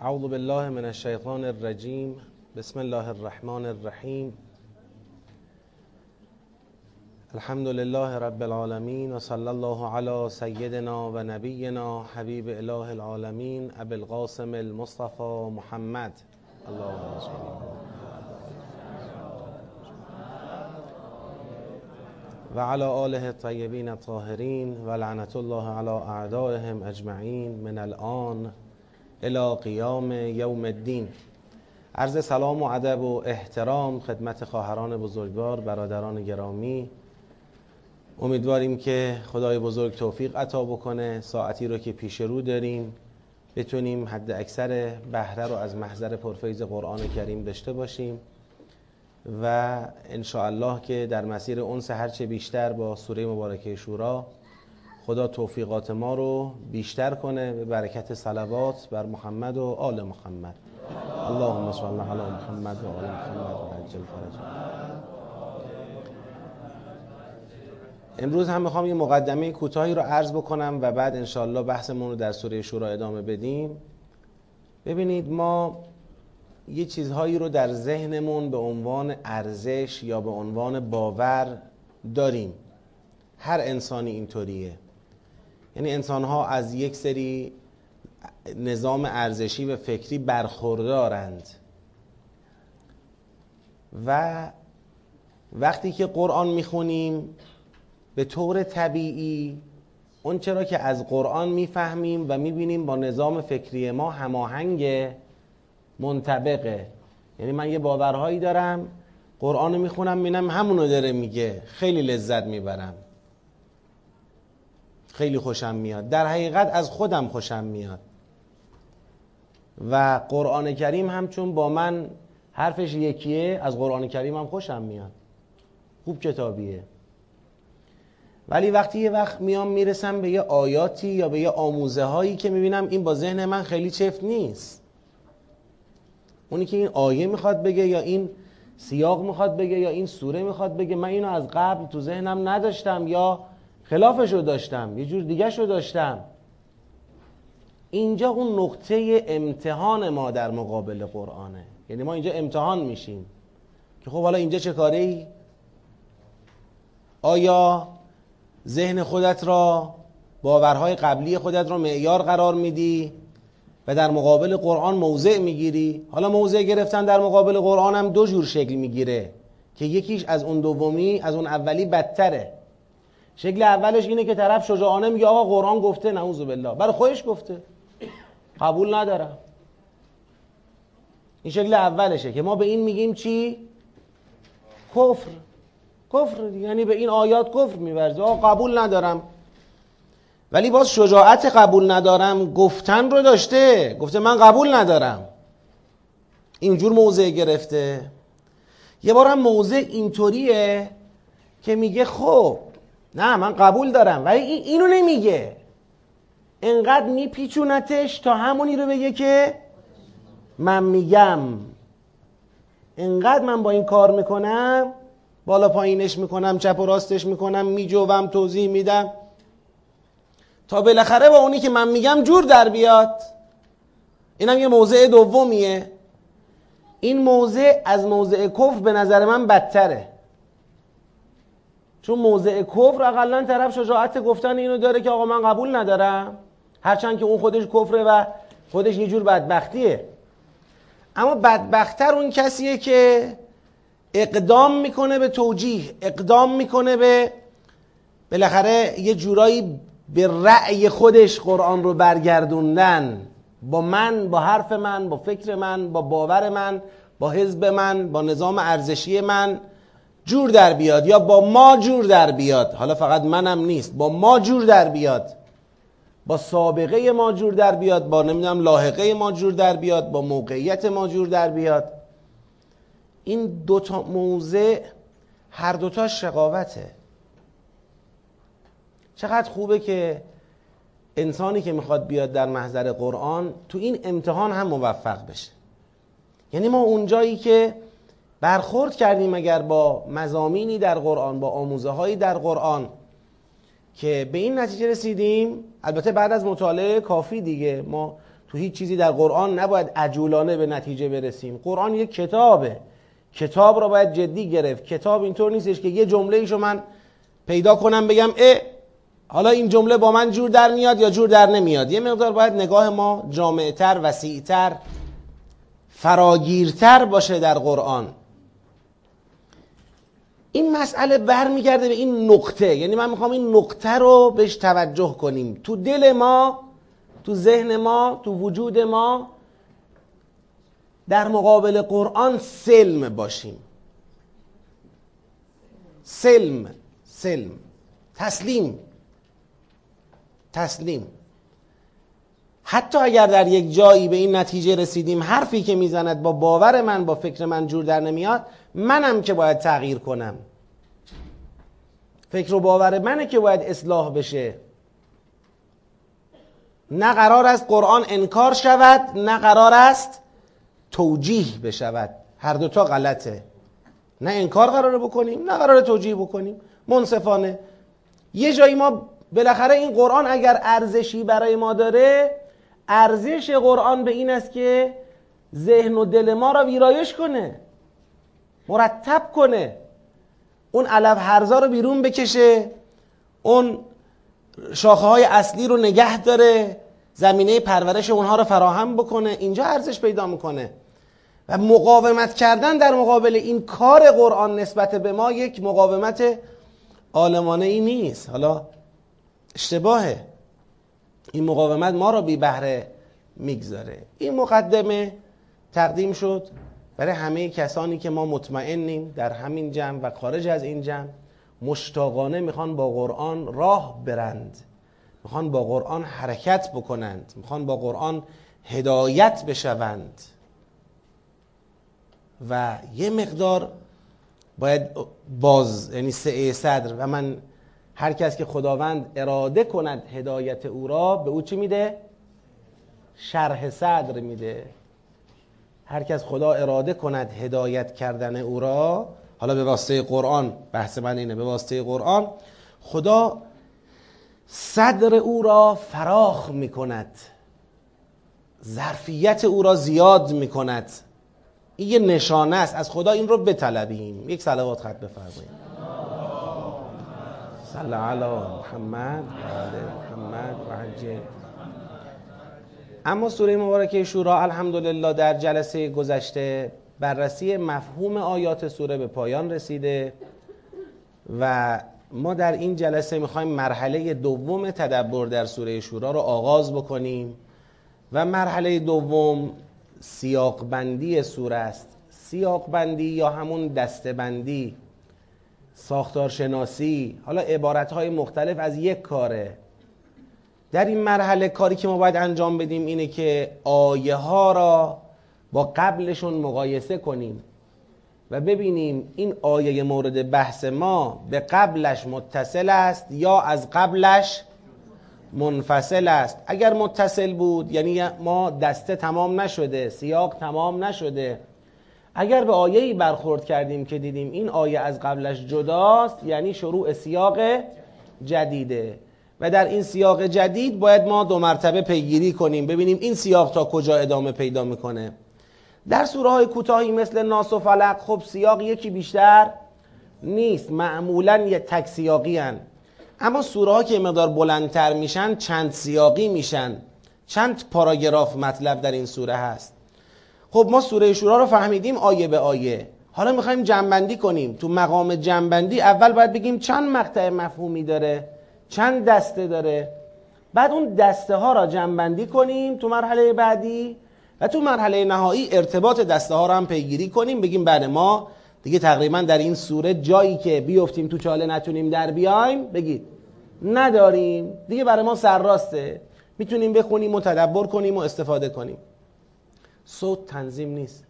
اعوذ بالله من الشیطان الرجیم. بسم الله الرحمن الرحیم. الحمد لله رب العالمین و صلی الله علی سیدنا و نبینا حبیب اله العالمین ابی القاسم المصطفى محمد. اللهم صل و علی آله الطیبین الطاهرین و لعنت الله علی اعدائهم اجمعین. من الان الى قیام یوم الدین. عرض سلام و ادب و احترام خدمت خواهران بزرگوار برادران گرامی. امیدواریم که خدای بزرگ توفیق عطا بکنه ساعتی رو که پیش رو داریم بتونیم حد اکثر بهره رو از محضر پرفیض قرآن کریم داشته باشیم و الله که در مسیر اونس هرچه بیشتر با سوره مبارکه شورا خدا توفیقات ما رو بیشتر کنه به برکت صلوات بر محمد و آل محمد. اللهم صل علی محمد و آل محمد و عجل فرج امروز هم می‌خوام یه مقدمه کوتاهی رو عرض بکنم و بعد انشالله بحثمون رو در سوره شورا ادامه بدیم. ببینید ما یه چیزهایی رو در ذهنمون به عنوان ارزش یا به عنوان باور داریم. هر انسانی اینطوریه. یعنی انسان ها از یک سری نظام ارزشی و فکری برخوردارند. و وقتی که قرآن می‌خونیم به طور طبیعی اون چرا که از قرآن می‌فهمیم و می‌بینیم با نظام فکری ما هماهنگ منطبقه یعنی من یه باورهایی دارم قرآن می‌خونم می‌بینم همونو داره میگه. خیلی لذت می‌برم. خیلی خوشم میاد. در حقیقت از خودم خوشم میاد. و قرآن کریم هم چون با من حرفش یکیه از قرآن کریم هم خوشم میاد. خوب کتابیه. ولی وقتی یه وقت میام می‌رسم به یه آیاتی یا به یه آموزه هایی که می‌بینم این با ذهن من خیلی چفت نیست. اونی که این آیه می‌خواد بگه یا این سیاق می‌خواد بگه یا این سوره می‌خواد بگه من اینو از قبل تو ذهنم نداشتم یا خلافش رو داشتم یه جور دیگه رو داشتم. اینجا اون نقطه امتحان ما در مقابل قرآنه. یعنی ما اینجا امتحان میشیم. که خب حالا اینجا چه کاره ای؟ آیا ذهن خودت را باورهای قبلی خودت را معیار قرار میدی و در مقابل قرآن موضع می‌گیری؟ حالا موضع گرفتن در مقابل قرآن هم دو جور شکل می‌گیره که یکیش از اون دومی از اون اولی بدتره. شکل اولش اینه که طرف شجاعانه میگه آقا قرآن گفته نعوذ بالله. برای خودش گفته. قبول ندارم. این شکل اولشه که ما به این میگیم چی؟ کفر. کفر یعنی به این آیات کفر میورزه. آقا قبول ندارم. ولی باز شجاعت قبول ندارم گفتن رو داشته. گفته من قبول ندارم. اینجور موضع گرفته. یه بارم موضع اینطوریه که میگه خب نه من قبول دارم. ولی اینو نمیگه. انقدر میپیچونتش تا همونی رو بگه که من میگم. انقدر من با این کار می‌کنم بالا پایینش می‌کنم چپ و راستش می‌کنم میجوم توضیح میدم. تا بالاخره با اونی که من میگم جور در بیاد. اینم یه موضع دومیه. این موضع از موضع کفر به نظر من بدتره. چون موضع کفر اقلا طرف شجاعت گفتن اینو داره که آقا من قبول ندارم. هرچند که اون خودش کفره و خودش یه جور بدبختیه. اما بدبختتر اون کسیه که اقدام می‌کنه به توجیه اقدام می‌کنه به بالاخره یه جورایی به رأی خودش قرآن رو برگردوندن. با من با حرف من با فکر من با باور من با حزب من با نظام ارزشی من. جور در بیاد یا با ما جور در بیاد. حالا فقط منم نیست. با ما جور در بیاد. با سابقه ما جور در بیاد. با نمی‌دونم لاحقه ما جور در بیاد. با موقعیت ما جور در بیاد. این دوتا موضع هر دوتا شقاوته چقدر خوبه که انسانی که می‌خواد بیاد در محضر قرآن تو این امتحان هم موفق بشه. یعنی ما اونجایی که برخورد کردیم اگر با مزامینی در قرآن با آموزه هایی در قرآن که به این نتیجه رسیدیم. البته بعد از مطالعه کافی دیگه. ما تو هیچ چیزی در قرآن نباید عجولانه به نتیجه برسیم. قرآن یک کتابه. کتاب رو باید جدی گرفت. کتاب اینطور نیستش که یه جمله ایشو من پیدا کنم بگم اه حالا این جمله با من جور در میاد یا جور در نمیاد. یه مقدار باید نگاه ما جامعتر وسیعتر فراگیرتر باشه در قرآن. این مسئله برمیگرده به این نقطه. یعنی من می‌خوام این نقطه رو بهش توجه کنیم. تو دل ما تو ذهن ما تو وجود ما در مقابل قرآن سلم باشیم. سلم سلم. تسلیم. تسلیم. حتی اگر در یک جایی به این نتیجه رسیدیم حرفی که می‌زند با باور من با فکر من جور در نمیاد منم که باید تغییر کنم. فکر و باور منه که باید اصلاح بشه. نه قرار است قرآن انکار شود نه قرار است توجیه بشود. هر دوتا غلطه. نه انکار قراره بکنیم نه قراره توجیه بکنیم. منصفانه. یه جایی ما بالاخره این قرآن اگر ارزشی برای ما داره ارزش قرآن به این است که ذهن و دل ما را ویرایش کنه مرتب کنه. اون علف هرزا رو بیرون بکشه اون شاخه های اصلی رو نگه داره زمینه پرورش اونها رو فراهم بکنه. اینجا ارزش پیدا می‌کنه. و مقاومت کردن در مقابل این کار قرآن نسبت به ما یک مقاومت عالمانه ای نیست. حالا اشتباهه. این مقاومت ما را بی بهره می‌گذاره. این مقدمه تقدیم شد برای همه کسانی که ما مطمئنیم در همین جمع و خارج از این جمع مشتاقانه می‌خوان با قرآن راه برند. می‌خوان با قرآن حرکت بکنند. می‌خوان با قرآن هدایت بشوند. و یه مقدار باید باز یعنی سعه صدر. و من هر کس که خداوند اراده کند هدایت او را به او چی میده؟ شرح صدر میده. هر کس خدا اراده کند هدایت کردن او را حالا به واسطه قرآن بحث من اینه به واسطه قرآن خدا صدر او را فراخ می‌کند. ظرفیت او را زیاد می‌کند. این یه نشانه است. از خدا این رو بطلبیم. یک صلوات خط بفرمایید. صلی علی محمد و محمد و اما سوره مبارکه شورا الحمدلله در جلسه گذشته بررسی مفهوم آیات سوره به پایان رسیده و ما در این جلسه می‌خوایم مرحله دوم تدبر در سوره شورا رو آغاز بکنیم و مرحله دوم سیاق بندی سوره است. سیاق بندی یا همون دسته بندی ساختارشناسی حالا عبارت های مختلف از یک کاره. در این مرحله کاری که ما باید انجام بدیم اینه که آیه ها را با قبلشون مقایسه کنیم و ببینیم این آیه مورد بحث ما به قبلش متصل است یا از قبلش منفصل است. اگر متصل بود یعنی ما دسته تمام نشده سیاق تمام نشده اگر به آیه‌ای برخورد کردیم که دیدیم این آیه از قبلش جداست یعنی شروع سیاق جدیده. و در این سیاق جدید باید ما دو مرتبه پیگیری کنیم ببینیم این سیاق تا کجا ادامه پیدا می‌کنه. در سوره های کوتاهی مثل ناس و فلق خب سیاق یکی بیشتر نیست معمولا یه تک سیاقی هن. اما سوره ها که مقدار بلندتر میشن چند سیاقی میشن. چند پاراگراف مطلب در این سوره هست. خب ما سوره شورا رو فهمیدیم آیه به آیه. حالا می‌خوایم جنبندی کنیم. تو مقام جنبندی اول باید بگیم چند مقطع مفهومی داره چند دسته داره. بعد اون دسته ها را جنبندی کنیم تو مرحله بعدی و تو مرحله نهایی ارتباط دسته ها رو هم پیگیری کنیم. بگیم بعد ما دیگه تقریبا در این سوره جایی که بیفتیم تو چاله نتونیم در بیایم بگید نداریم. دیگه برای ما سرراسته می‌تونیم بخونیم و تدبر کنیم و استفاده کنیم. صوت تنظیم نیست.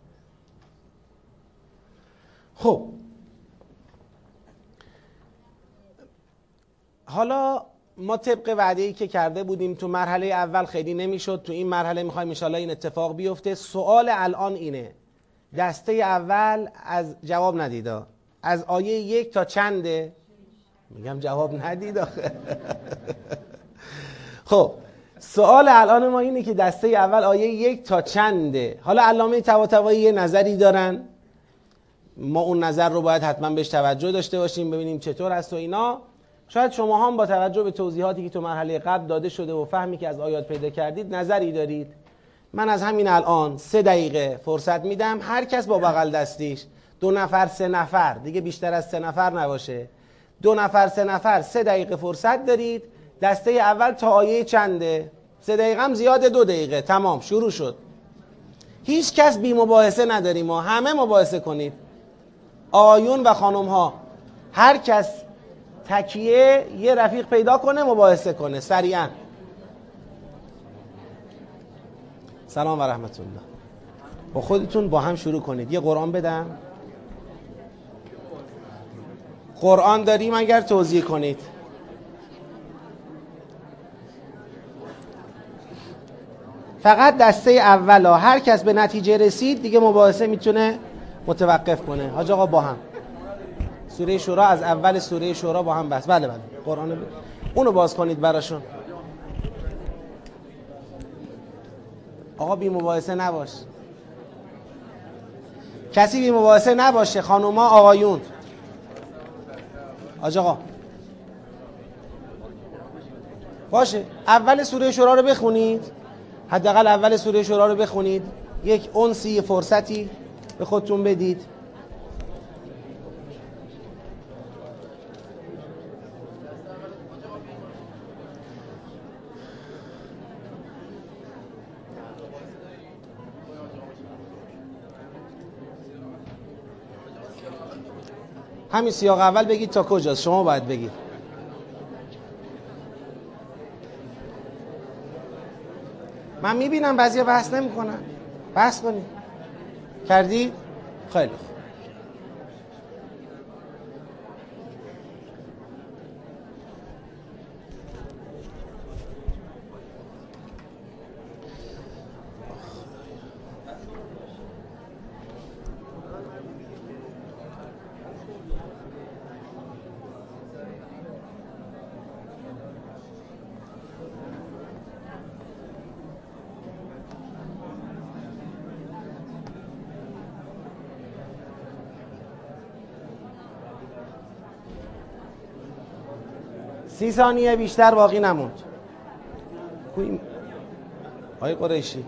خب. حالا ما طبق وعده ای که کرده بودیم تو مرحله اول خیلی نمی‌شد. تو این مرحله می‌خوایم ان این اتفاق بیفته. سوال الان اینه. دسته اول از جواب ندیدا از آیه یک تا چنده؟ میگم جواب ندید خب. سوال الان ما اینه که دسته اول آیه یک تا چنده؟ حالا علامه طباطبایی یه نظری دارن. ما اون نظر رو باید حتما بهش توجه داشته باشیم ببینیم چطور است و اینا. شاید شما هم با توجه به توضیحاتی که تو مرحله قبل داده شده و فهمی که از آیات پیدا کردید نظری دارید. من از همین الان سه دقیقه فرصت میدم. هر کس با بغل دستیش. دو نفر سه نفر. دیگه بیشتر از سه نفر نباشه. دو نفر سه نفر. سه دقیقه فرصت دارید. دسته اول تا آیه چنده؟ سه دقیقه هم زیاد دو دقیقه. تمام. شروع شد. هیچ کس بی مباحثه نداریم ما. همه مباحثه کنید. آیون و خانم ها هر کس تکیه یه رفیق پیدا کنه مباحثه کنه. سریعا. سلام و رحمت الله. با خودتون با هم شروع کنید. یه قرآن بدم. قرآن داریم اگر توضیح کنید. فقط دسته اول ها هر کس به نتیجه رسید دیگه مباحثه می‌تونه متوقف کنه. حاج آقا با هم. سوره شورا از اول سوره شورا با هم بس. بله بله. قرآن ب... اونو باز کنید براشون. آقا بی مباحثه نباش. کسی بی مباحثه نباشه. خانوما آقایون. آج آقا. باشه. اول سوره شورا رو بخونید. حداقل اول سوره شورا رو بخونید. یک اونسی فرصتی به خودتون بدید. همین سیاق اول بگید تا کجاست؟ شما باید بگید. من می‌بینم بعضی بحث نمی‌کنن. بحث کنید کردی؟ خیلی خوب. سی ثانیه بیشتر باقی نموند. آقای قریشی.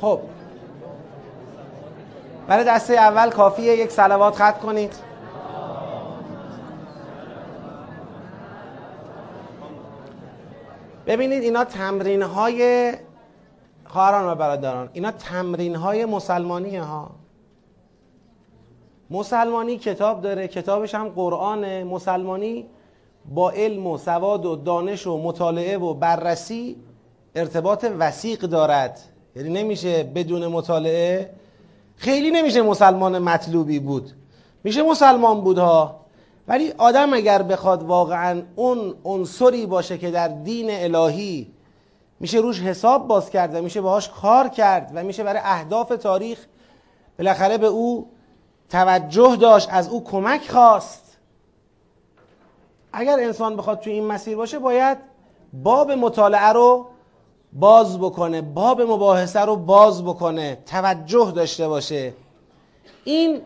خب. برای دسته اول کافیه یک سلوات خط کنید. ببینید اینا تمرین های خواهران و برادران. اینا تمرین های مسلمانی ها. مسلمانی کتاب داره کتابش هم قرآنه. مسلمانی با علم و سواد و دانش و مطالعه و بررسی ارتباط وسیق دارد. یعنی نمیشه بدون مطالعه. خیلی نمیشه مسلمان مطلوبی بود. میشه مسلمان بود ها. ولی آدم اگر بخواد واقعا اون عنصری باشه که در دین الهی میشه روش حساب باز کرد و میشه باهاش کار کرد و میشه برای اهداف تاریخ بالاخره به او توجه داشت از او کمک خواست. اگر انسان بخواد توی این مسیر باشه باید باب مطالعه رو باز بکنه باب مباحثه رو باز بکنه توجه داشته باشه. این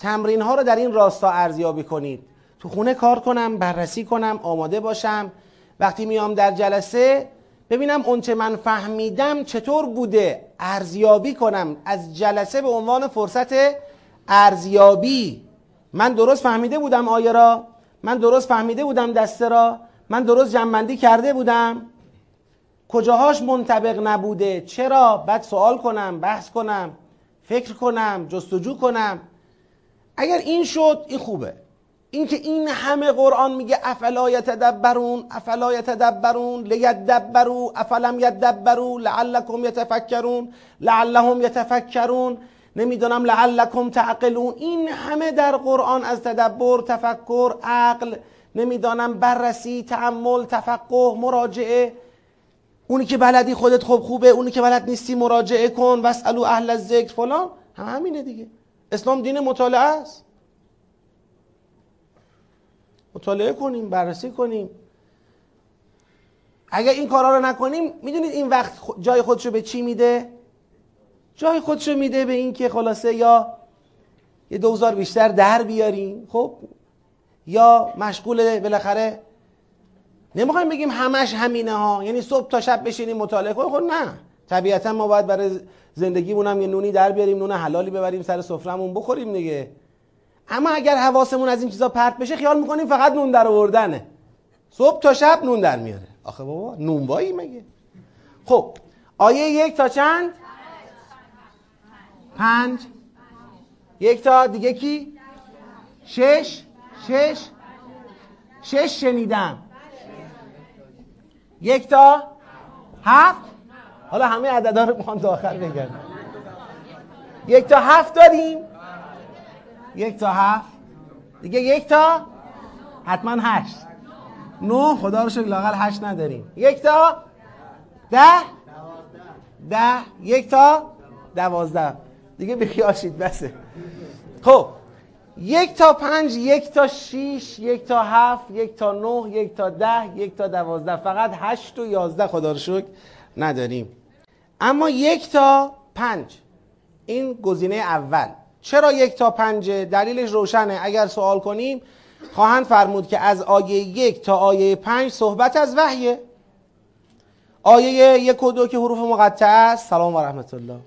تمرین ها رو در این راستا ارزیابی کنید. تو خونه کار کنم بررسی کنم آماده باشم. وقتی میام در جلسه ببینم اونچه من فهمیدم چطور بوده. ارزیابی کنم. از جلسه به عنوان فرصت ارزیابی. من درست فهمیده بودم آیه را؟ من درست فهمیده بودم دسته را؟ من درست جنبندی کرده بودم؟ کجاهاش منطبق نبوده؟ چرا؟ بعد سوال کنم بحث کنم فکر کنم جستجو کنم. اگر این شد این خوبه. اینکه این همه قرآن میگه افلا یتدبرون افلا یتدبرون لیدبروا افلم یدبروا لعلکم یتفکرون لعلهم یتفکرون نمی‌دونم لعلکم تعقلون. این همه در قرآن از تدبر تفکر عقل نمی‌دانم بررسی تعمل تفقه مراجعه. اونی که بلدی خودت خوب خوبه اونی که بلد نیستی مراجعه کن واسالو اهل ذکر فلان. هم همینه دیگه. اسلام دین مطالعه است. مطالعه کنیم بررسی کنیم. اگر این کارا رو نکنیم می‌دونید این وقت جای خودشو به چی میده؟ جای خودشو میده به این که خلاصه یا یه دوزار بیشتر در بیاریم خب؟ یا مشغول بالاخره نمی‌خوایم بگیم همش همینه ها. یعنی صبح تا شب بشینیم مطالعه کنیم. خب نه. طبیعتا ما باید برای زندگیمون هم یه نونی در بیاریم نون حلالی ببریم سر سفرمون بخوریم دیگه. اما اگر حواسمون از این چیزا پرت بشه خیال می‌کنیم فقط نون در آوردنه. صبح تا شب نون در میاره. آخه بابا نونبایی مگه؟ خب آیه یک تا چند؟ پنج. یک تا دیگه کی؟ شش. شش. شش شنیدم. یک تا هفت. حالا همه عددا رو می‌خوام تا آخر بگم یک تا هفت داریم یک تا هفت دیگه یک تا حتما هشت نه خدا رو شکر لاغل هشت نداریم یک تا ده ده یک تا دوازده دیگه بخیاشید بسه خب یک تا پنج یک تا شیش یک تا هفت یک تا نه یک تا ده یک تا دوازده فقط هشت و یازده خدا رو شکر نداریم اما یک تا پنج. این گزینه اول. چرا یک تا پنج؟ دلیلش روشنه. اگر سوال کنیم خواهند فرمود که از آیه یک تا آیه پنج صحبت از وحیه. آیه یک و دو که حروف مقطعه است. سلام و رحمت الله.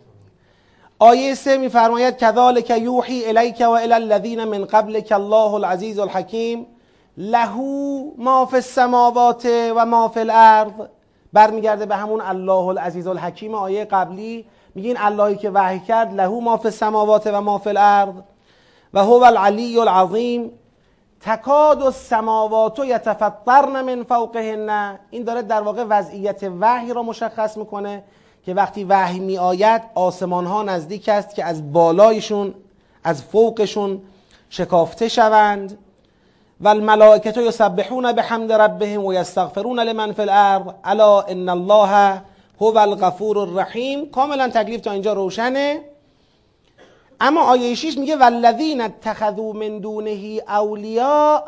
آیه سه میفرماید کذالک یوحی الیک و الی الذین من قبلک الله العزیز الحکیم له ما فی السماوات و ما فی الارض. برمیگرده به همون الله العزیز الحکیم آیه قبلی. میگین اللهی که وحی کرد له ما فی السماوات و ما فی الارض و هو العلی العظیم. تکاد السماوات یتفطرن من فوقهن. این داره در واقع وضعیت وحی را مشخص می‌کنه که وقتی وحی می آید آسمان ها نزدیک است که از بالایشون از فوقشون شکافته شوند. و الملائکت یسبحون بحمد ربهم و یستغفرون لمن فی الارض الا ان الله هو الغفور الرحیم کاملا تکلیف تا اینجا روشنه. اما آیه 6 میگه والذین اتخذوا من دونه اولیاء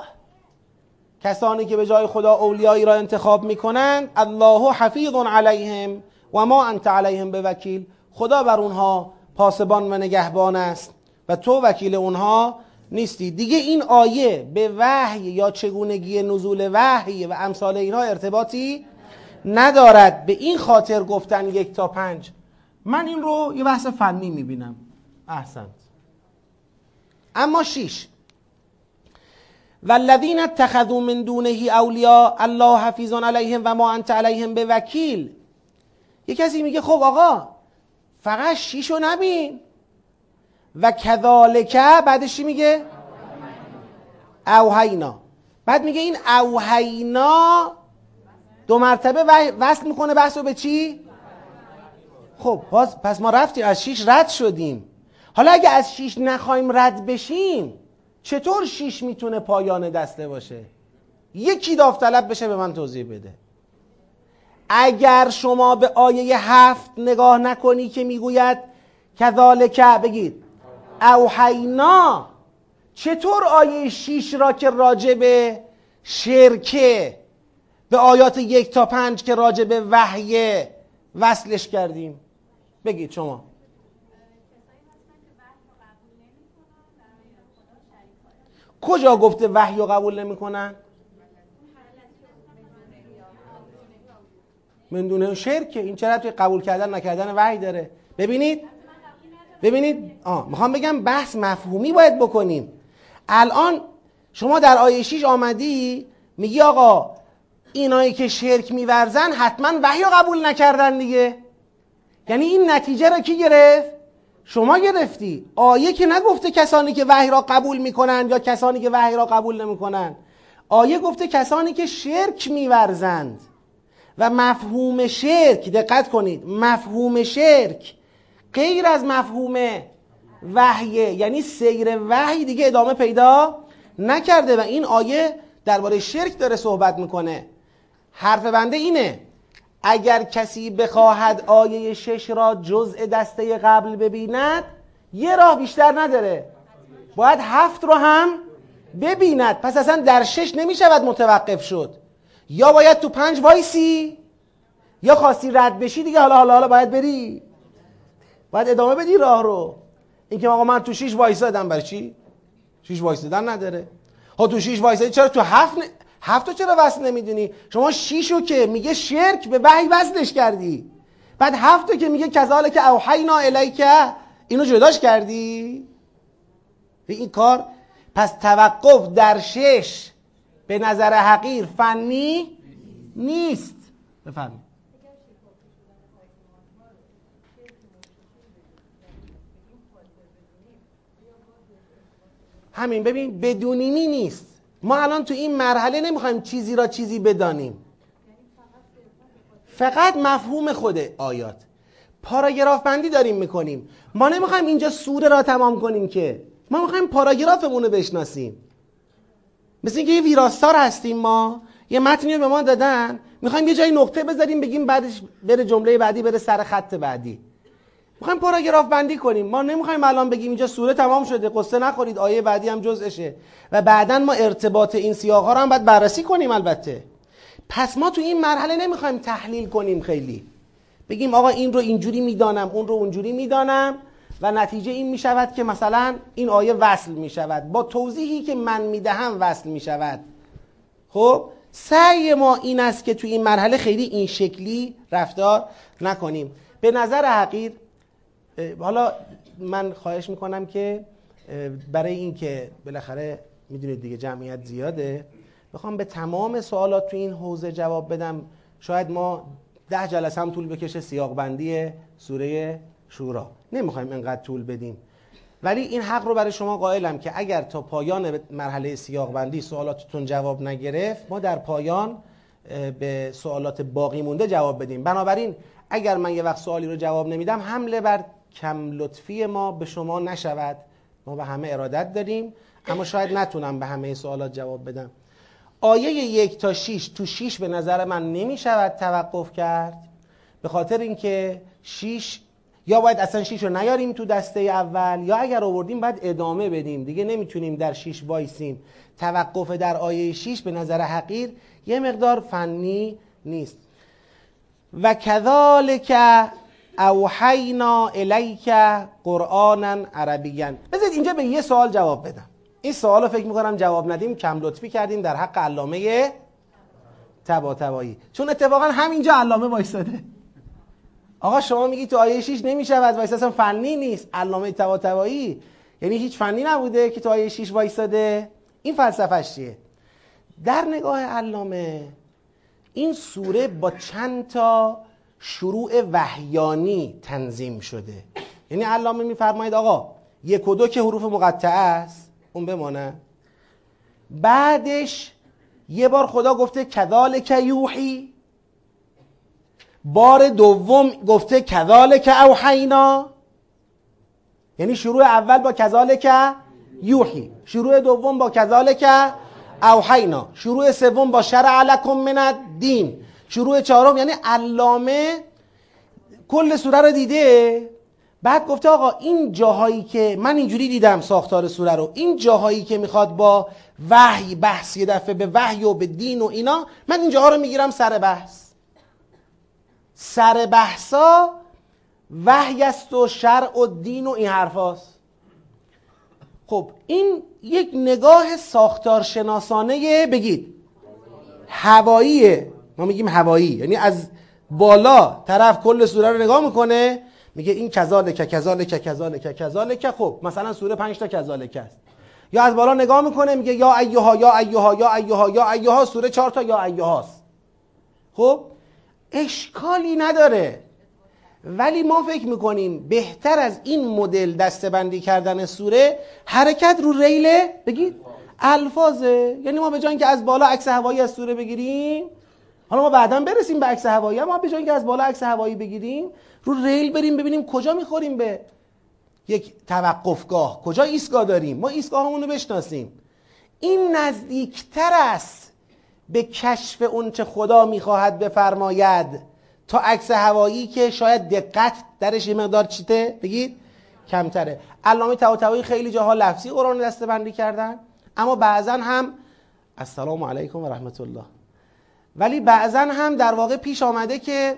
کسانی که به جای خدا اولیایی را انتخاب می‌کنند الله حفیظ علیهم و ما انت علیهم به وکیل خدا بر اونها پاسبان و نگهبان است و تو وکیل اونها نیستی. دیگه این آیه به وحی یا چگونگی نزول وحی و امثال اینها ارتباطی ندارد. به این خاطر گفتن یک تا پنج. من این رو یه بحث فنی می‌بینم. احسنت. اما شیش. والذین اتخذوا من دونه اولیاء الله حفیظ علیهم و ما انت علیهم به وکیل. یه کسی میگه خب آقا فقط شیشو نبین. و کذالکه بعدش میگه؟ اوهینا. بعد میگه این اوهینا دو مرتبه وصل می‌کنه بحث رو به چی؟ خب پس ما رفتیم از شیش رد شدیم. حالا اگه از شیش نخوایم رد بشیم چطور شیش می‌تونه پایان دسته باشه؟ یکی داوطلب بشه به من توضیح بده. اگر شما به آیه هفت نگاه نکنی که می‌گوید کذالک بگید اوحینا چطور آیه شیش را که راجع به شرکه به آیات یک تا پنج که راجع به وحیه وصلش کردیم؟ بگید شما. کجا گفته وحی رو قبول نمی‌کنن؟ من دونه شرکه. این چرا قبول کردن نکردن وحی داره؟ ببینید. ببینید آه می‌خوام بگم بحث مفهومی باید بکنیم. الان شما در آیه 6 آمدی میگی آقا اینایی که شرک میورزن حتما وحی رو قبول نکردن دیگه. یعنی این نتیجه را کی گرفت؟ شما گرفتی. آیه که نگفته کسانی که وحی را قبول می‌کنن یا کسانی که وحی را قبول نمی‌کنن آیه گفته کسانی که شرک میورزند. و مفهوم شرک دقت کنید مفهوم شرک غیر از مفهوم وحیه یعنی سیر وحی دیگه ادامه پیدا نکرده و این آیه درباره شرک داره صحبت می‌کنه. حرف بنده اینه اگر کسی بخواهد آیه شش را جزء دسته قبل ببیند یه راه بیشتر نداره. باید هفت رو هم ببیند. پس اصلا در شش نمی‌شود متوقف شد. یا باید تو پنج وایسی یا خواستی رد بشی دیگه حالا حالا حالا باید بری. باید ادامه بدی راه رو. اینکه آقا من تو شیش وایسادم برای چی؟ شیش وایسادن نداره. ها تو شیش وایسادی چرا تو هفت ن... هفت چرا وصل نمی‌دونی؟ شما شیشو که میگه شرک به وحی وصلش کردی. بعد هفتو که میگه کذالک که اوحینا الیک اینو جداش کردی؟ این کار. پس توقف در شش به نظر حقیر فنی نیست. بفرمایید. همین ببین بدونیمی نیست. ما الان تو این مرحله نمی‌خوایم چیزی را چیزی بدانیم. فقط مفهوم خود آیات. پاراگراف بندی داریم می‌کنیم. ما نمی‌خوایم اینجا سوره را تمام کنیم که. ما می‌خوایم پاراگرافمون رو بشناسیم. مثل اینکه یه ویراستار هستیم ما. یه متنی رو به ما دادن. می‌خوایم یه جایی نقطه بذاریم بگیم بعدش بره جمله بعدی بره سر خط بعدی. می‌خوایم پاراگراف بندی کنیم. ما نمی‌خوایم الان بگیم اینجا سوره تمام شده قصه نخورید آیه بعدی هم جزءشه و بعدا ما ارتباط این سیاق ها رو هم باید بررسی کنیم البته. پس ما تو این مرحله نمی‌خوایم تحلیل کنیم خیلی. بگیم آقا این رو اینجوری می‌دانم اون رو اونجوری می‌دانم و نتیجه این می‌شود که مثلا این آیه وصل می‌شود. با توضیحی که من می‌دهم وصل می‌شود. خب؟ سعی ما این است که تو این مرحله خیلی این شکلی رفتار نکنیم. به نظر حقیر حالا من خواهش می‌کنم که برای اینکه بالاخره می‌دونید دیگه جمعیت زیاده بخوام به تمام سوالات تو این حوزه جواب بدم. شاید ما ده جلسه هم طول بکشه سیاق بندی سوره شورا. نمی‌خوایم انقدر طول بدیم. ولی این حق رو برای شما قائلم که اگر تا پایان مرحله سیاق بندی سوالاتتون جواب نگرفت ما در پایان به سوالات باقی مونده جواب بدیم. بنابراین اگر من یه وقت سوالی رو جواب نمیدم حمله بر کم لطفی ما به شما نشود. ما به همه ارادت داریم اما شاید نتونم به همه سوالات جواب بدم. آیه یک تا شیش تو شیش به نظر من نمی شود توقف کرد. به خاطر اینکه شیش یا باید اصلا شیش رو نیاریم تو دسته اول یا اگر آوردیم باید ادامه بدیم. دیگه نمی‌تونیم در شیش وایسیم. توقف در آیه شیش به نظر حقیر یه مقدار فنی نیست. و کذالک اوحینا الیک قرآنا عربیا. بذارید اینجا به یه سوال جواب بدم. این سوال رو فکر می‌کنم جواب ندیم کم لطفی کردیم در حق علامه تبا تبایی چون اتفاقا همینجا علامه وایستاده آقا شما میگی تو آیه 6 نمی‌شود وایس اصلا فنی نیست. علامه تبا تبایی یعنی هیچ فنی نبوده که تو آیه 6 وایستاده این فلسفهش چیه؟ در نگاه علامه این سوره با چند تا شروع وحیانی تنظیم شده. یعنی علامه میفرمایید آقا یک و دو که حروف مقطعه است اون بمانه. بعدش یه بار خدا گفته کذالک یوحی. بار دوم گفته کذالک اوحینا. یعنی شروع اول با کذالک یوحی شروع دوم با کذالک اوحینا شروع سوم با شرع لکم من الدین. شروع چهارم یعنی علامه کل سوره رو دیده؟ بعد گفته آقا این جاهایی که من اینجوری دیدم ساختار سوره رو این جاهایی که می‌خواد با وحی بحث یه دفعه به وحی و به دین و اینا من این جاها رو می‌گیرم سر بحث. سر بحثا وحی است و شرع و دین و این حرفاست. خب این یک نگاه ساختار شناسانه بگید هواییه ما میگیم هوایی یعنی از بالا طرف کل سوره رو نگاه می‌کنه میگه این کذالک کذالک کذالک کذالک خب مثلا سوره 5 تا کذالک است یا از بالا نگاه می‌کنه میگه یا ایها یا ایها یا ایها یا ایها سوره 4 تا یا ایهاست. خب اشکالی نداره. ولی ما فکر می‌کنیم بهتر از این مدل دستبندی کردن سوره حرکت رو ریله بگید الفاظه. یعنی ما به جای که از بالا عکس هوایی از سوره بگیریم حالا ما بعدا برسیم به عکس هوایی. اما به جای که از بالا عکس هوایی بگیریم رو ریل بریم ببینیم کجا می‌خوریم به یک توقفگاه. کجا ایستگاه داریم؟ ما ایستگاهمون رو بشناسیم. این نزدیکتر است به کشف اونچه خدا می‌خواهد بفرماید تا عکس هوایی که شاید دقت درش یه مقدار چیته بگید؟ کمتره. علامه طباطبایی خیلی جاها لفظی قرآن دسته بندی کردن اما بعضا هم السلام علیکم و رحمت الله. ولی بعضا هم در واقع پیش آمده که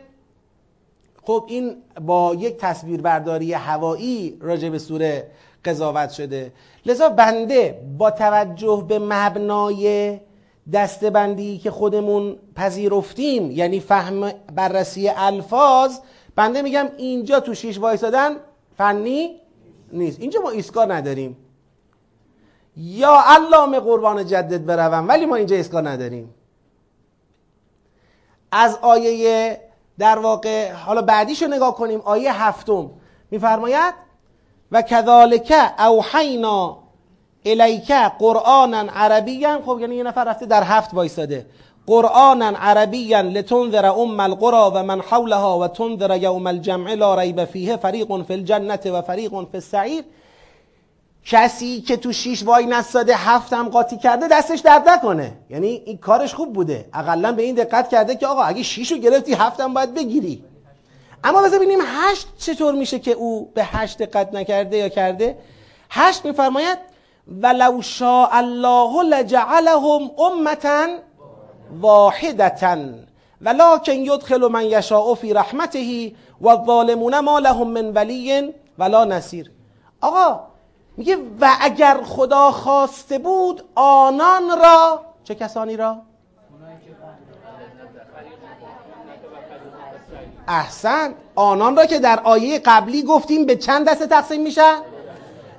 خب این با یک تصویر برداری هوایی راجع به سوره قضاوت شده. لذا بنده با توجه به مبنای دستبندی که خودمون پذیرفتیم یعنی فهم بررسی الفاظ بنده میگم اینجا تو شیش وایسادن فنی نیست. اینجا ما ایستگاه نداریم. یا علامه قربان جدد بروم ولی ما اینجا ایستگاه نداریم. از آیه در واقع حالا بعدیشو نگاه کنیم آیه هفتم. میفرماید و کذالک اوحینا الیک قرآنا عربیا. خب یعنی یه نفر رفته در هفت وایساده. قرآنا عربیا لتنذر ام القرى و من حولها و تنذر یوم الجمع لا ریب فیه فریق فی الجنة و فریق فی السعیر. کسی که تو شیش وای نستاده هفت هم قاطی کرده دستش درد نکنه. یعنی این کارش خوب بوده. اقلا به این دقت کرده که آقا اگه شیش رو گرفتی هفت هم باید بگیری. اما بذار ببینیم هشت چطور میشه که او به هشت دقت نکرده یا کرده. هشت میفرماید ولو شاء الله لجعلهم امتا واحدتا ولكن يدخل من يشاء في رحمته والظالمون ما لهم من ولی ولا نصیر آقا میگه و اگر خدا خواسته بود آنان را چه کسانی را؟ احسن آنان را که در آیه قبلی گفتیم به چند دسته تقسیم میشن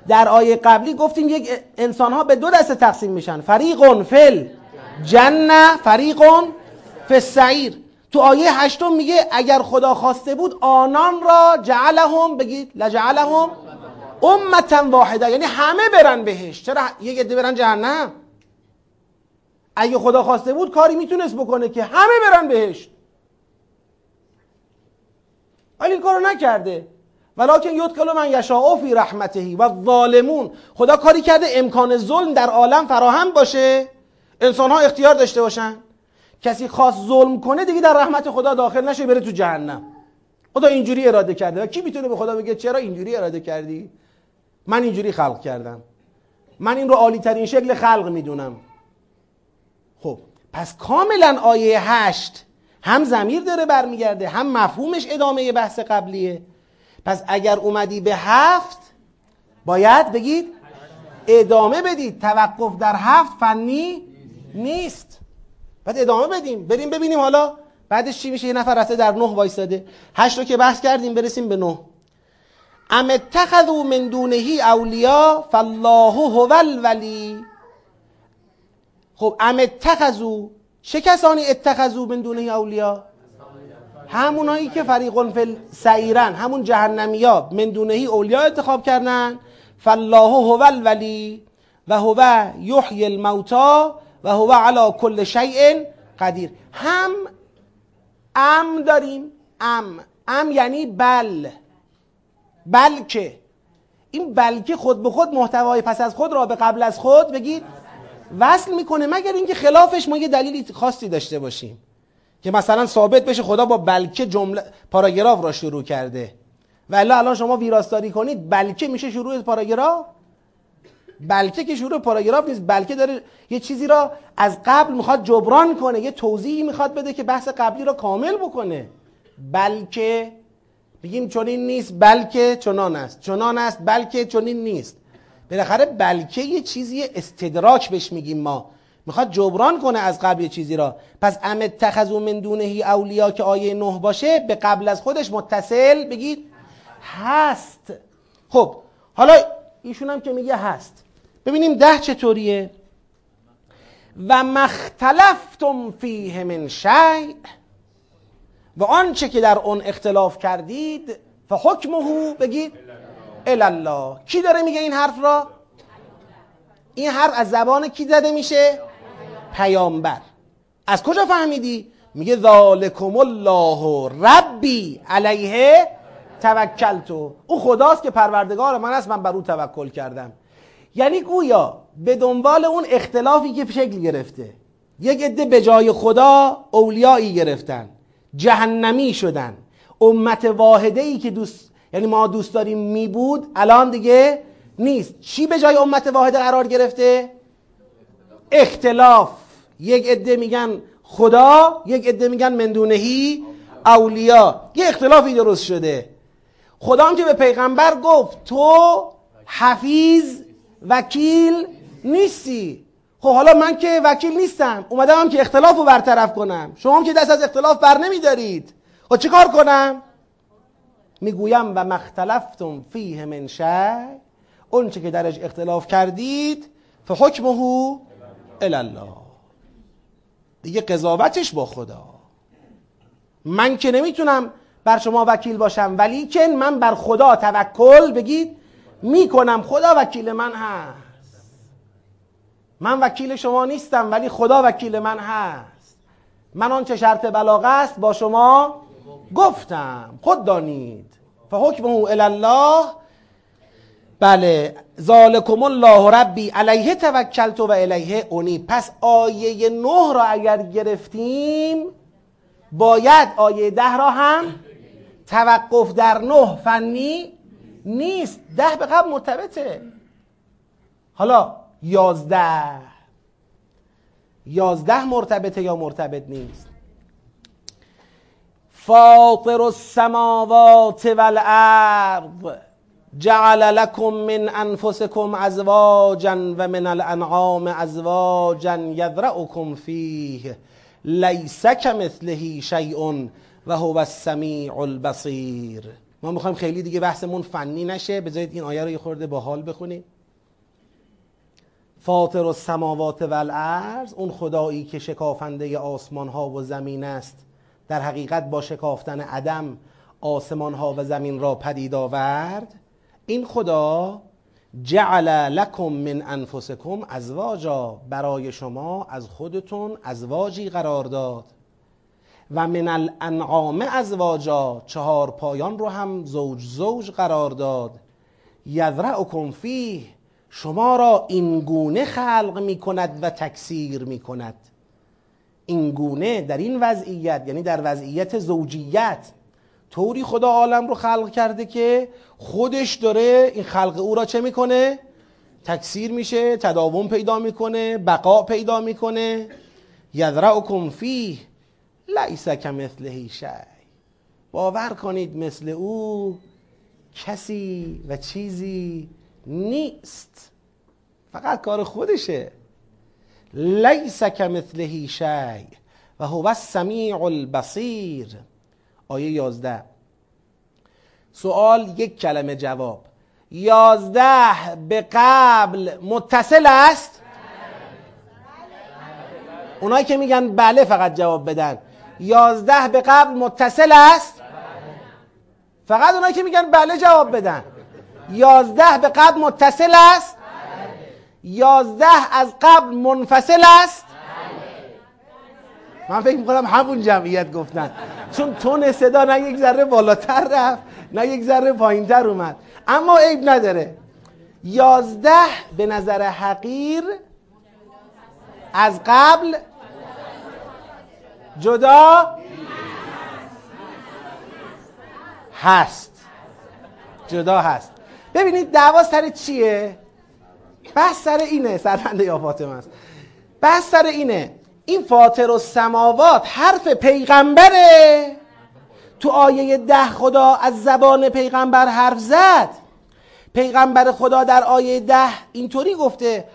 در آیه قبلی گفتیم یک انسان ها به دو دسته تقسیم میشن. فریق فل جنه فریق فی سعیر تو آیه هشتم میگه اگر خدا خواسته بود آنان را جعلهم بگید لجعلهم امتا واحده. یعنی همه برن بهش. چرا؟ یک عده برن جهنم. اگه خدا خواسته بود کاری می‌تونست بکنه که همه برن بهش. ولی این کارو نکرده. ولکن یدخل من یشاء فی رحمته و ظالمون خدا کاری کرده امکان ظلم در عالم فراهم باشه. انسان ها اختیار داشته باشن. کسی خواست ظلم کنه دیگه در رحمت خدا داخل نشه بره تو جهنم. خدا اینجوری اراده کرده. و کی می‌تونه به خدا بگه چرا اینجوری اراده کردی؟ من اینجوری خلق کردم. من این رو عالی ترین شکل خلق می‌دونم. خب پس کاملا آیه هشت هم زمیر داره برمیگرده هم مفهومش ادامه بحث قبلیه. پس اگر اومدی به هفت باید بگید ادامه بدید. توقف در هفت فنی نیست. بعد ادامه بدیم. بریم ببینیم حالا بعدش چی میشه؟ یه نفر رفته در نه وایستاده هشت رو که بحث کردیم برسیم به نه. ام اتخذوا من دونه اولیا فالله هو الولی. خب ام اتخذوا چه کسانی اتخذوا من دونه اولیا همونایی که فریق فل سعیرن همون جهنمیا من دونه اولیا انتخاب کردن. فالله هو الولی و هو یحیی الموتا و هو علی کل شیء قدیر. هم ام داریم. ام ام یعنی بل. بلکه. این بلکه خود به خود محتوای پس از خود را به قبل از خود بگید وصل می‌کنه. مگر اینکه خلافش ما یه دلیلی خاصی داشته باشیم که مثلا ثابت بشه خدا با بلکه جمله پاراگراف را شروع کرده. و الان شما ویراستاری کنید بلکه میشه شروع پاراگراف؟ بلکه که شروع پاراگراف نیست بلکه داره یه چیزی را از قبل می‌خواد جبران کنه یه توضیحی می‌خواد بده که بحث قبلی را کامل بکنه. بلکه بگیم چنین نیست بلکه چنان است. چنان است بلکه چنین نیست. بالاخره بلکه یه چیزی استدراک بهش میگیم ما. می‌خواد جبران کنه از قبل یه چیزی را. پس ام اتخذوا من دونه اولیا که آیه نه باشه به قبل از خودش متصل بگید هست. خب حالا ایشون هم که میگه هست. ببینیم ده چطوریه. و مختلفتم فیه من شیء. و آنچه که در اون اختلاف کردید فحکمه بگید الله کی داره میگه این حرف را؟ این حرف از زبان کی زده میشه؟ پیامبر. از کجا فهمیدی؟ میگه ذالکم الله ربی علیه توکلتو او خداست که پروردگار من است من بر او توکل کردم. یعنی گویا به دنبال اون اختلافی که شکل گرفته یک عده به جای خدا اولیایی گرفتن. جهنمی شدن. امت واحده ای که دوست یعنی ما دوست داریم می بود الان دیگه نیست. چی به جای امت واحده قرار گرفته؟ اختلاف. یک عده میگن خدا یک عده میگن مندونهی اولیا. یه اختلافی درست شده. خدا هم که به پیغمبر گفت تو حفیظ وکیل نیستی. خب حالا من که وکیل نیستم. اومدم هم که اختلاف رو برطرف کنم. شما هم که دست از اختلاف بر نمیدارید. خب چه کار کنم؟ می‌گویم و مختلفتم فیه من شی اونچه که درش اختلاف کردید فحکمه الله دیگه قضاوتش با خدا. من که نمی‌تونم بر شما وکیل باشم ولی که من بر خدا توکل بگید می‌کنم. خدا وکیل من هست. من وکیل شما نیستم ولی خدا وکیل من هست. من آنچه شرط بلاغه است با شما گفتم. خود دانید. فحکمه الله بله. ذالکم الله ربی علیه توکلت و الیه اونی پس آیه نه را اگر گرفتیم باید آیه ده را هم توقف در نه. فنی نیست. ده به قبل مرتبطه. حالا یازده. یازده مرتبطه یا مرتبط نیست؟ فاطر السماوات والارض جعل لكم من انفسكم ازواجا و من الانعام ازواجا یذرأکم فیه. لیس کمثله شیء و هو السمیع البصیر. ما می‌خوایم خیلی دیگه بحثمون فنی نشه. بذارید این آیه رو یه خورده با حال بخونیم. فاطر السماوات والارض اون خدایی که شکافنده آسمان ها و زمین است در حقیقت با شکافتن عدم آسمان ها و زمین را پدید آورد. این خدا جعل لکم من انفسکم ازواجا برای شما از خودتون ازواجی قرار داد. و من الانعام ازواجا چهار پایان رو هم زوج زوج قرار داد. یذرعکم فیه شما را این گونه خلق می کند و تکثیر می کند این گونه در این وضعیت یعنی در وضعیت زوجیت طوری خدا عالم رو خلق کرده که خودش داره این خلق او را چه می‌کنه؟ تکثیر میشه تداوم پیدا می‌کنه بقا پیدا می‌کنه. یذرعکم فیه لیس کمثله شی. باور کنید مثل او کسی و چیزی نیست. فقط کار خودشه. لیس کمثله شی و هو السمیع البصیر. آیه یازده. سوال یک کلمه جواب. یازده به قبل متصل است؟ اونایی که میگن بله فقط جواب بدن. یازده به قبل متصل است؟ فقط اونایی که میگن بله جواب بدن. یازده به قبل متصل است؟ یازده از قبل منفصل است؟ من فکر می‌کنم همون جمعیت گفتن. چون تون صدا نه یک ذره بالاتر رفت نه یک ذره پایینتر اومد. اما عیب نداره. یازده به نظر حقیر از قبل جدا هست. جدا هست. ببینید دعوا سر چیه؟ بحث سر اینه سربنده یا فاطمه است. بحث سر اینه. این فاطر و سماوات حرف پیغمبره. تو آیه ده خدا از زبان پیغمبر حرف زد. پیغمبر خدا در آیه ده اینطوری گفته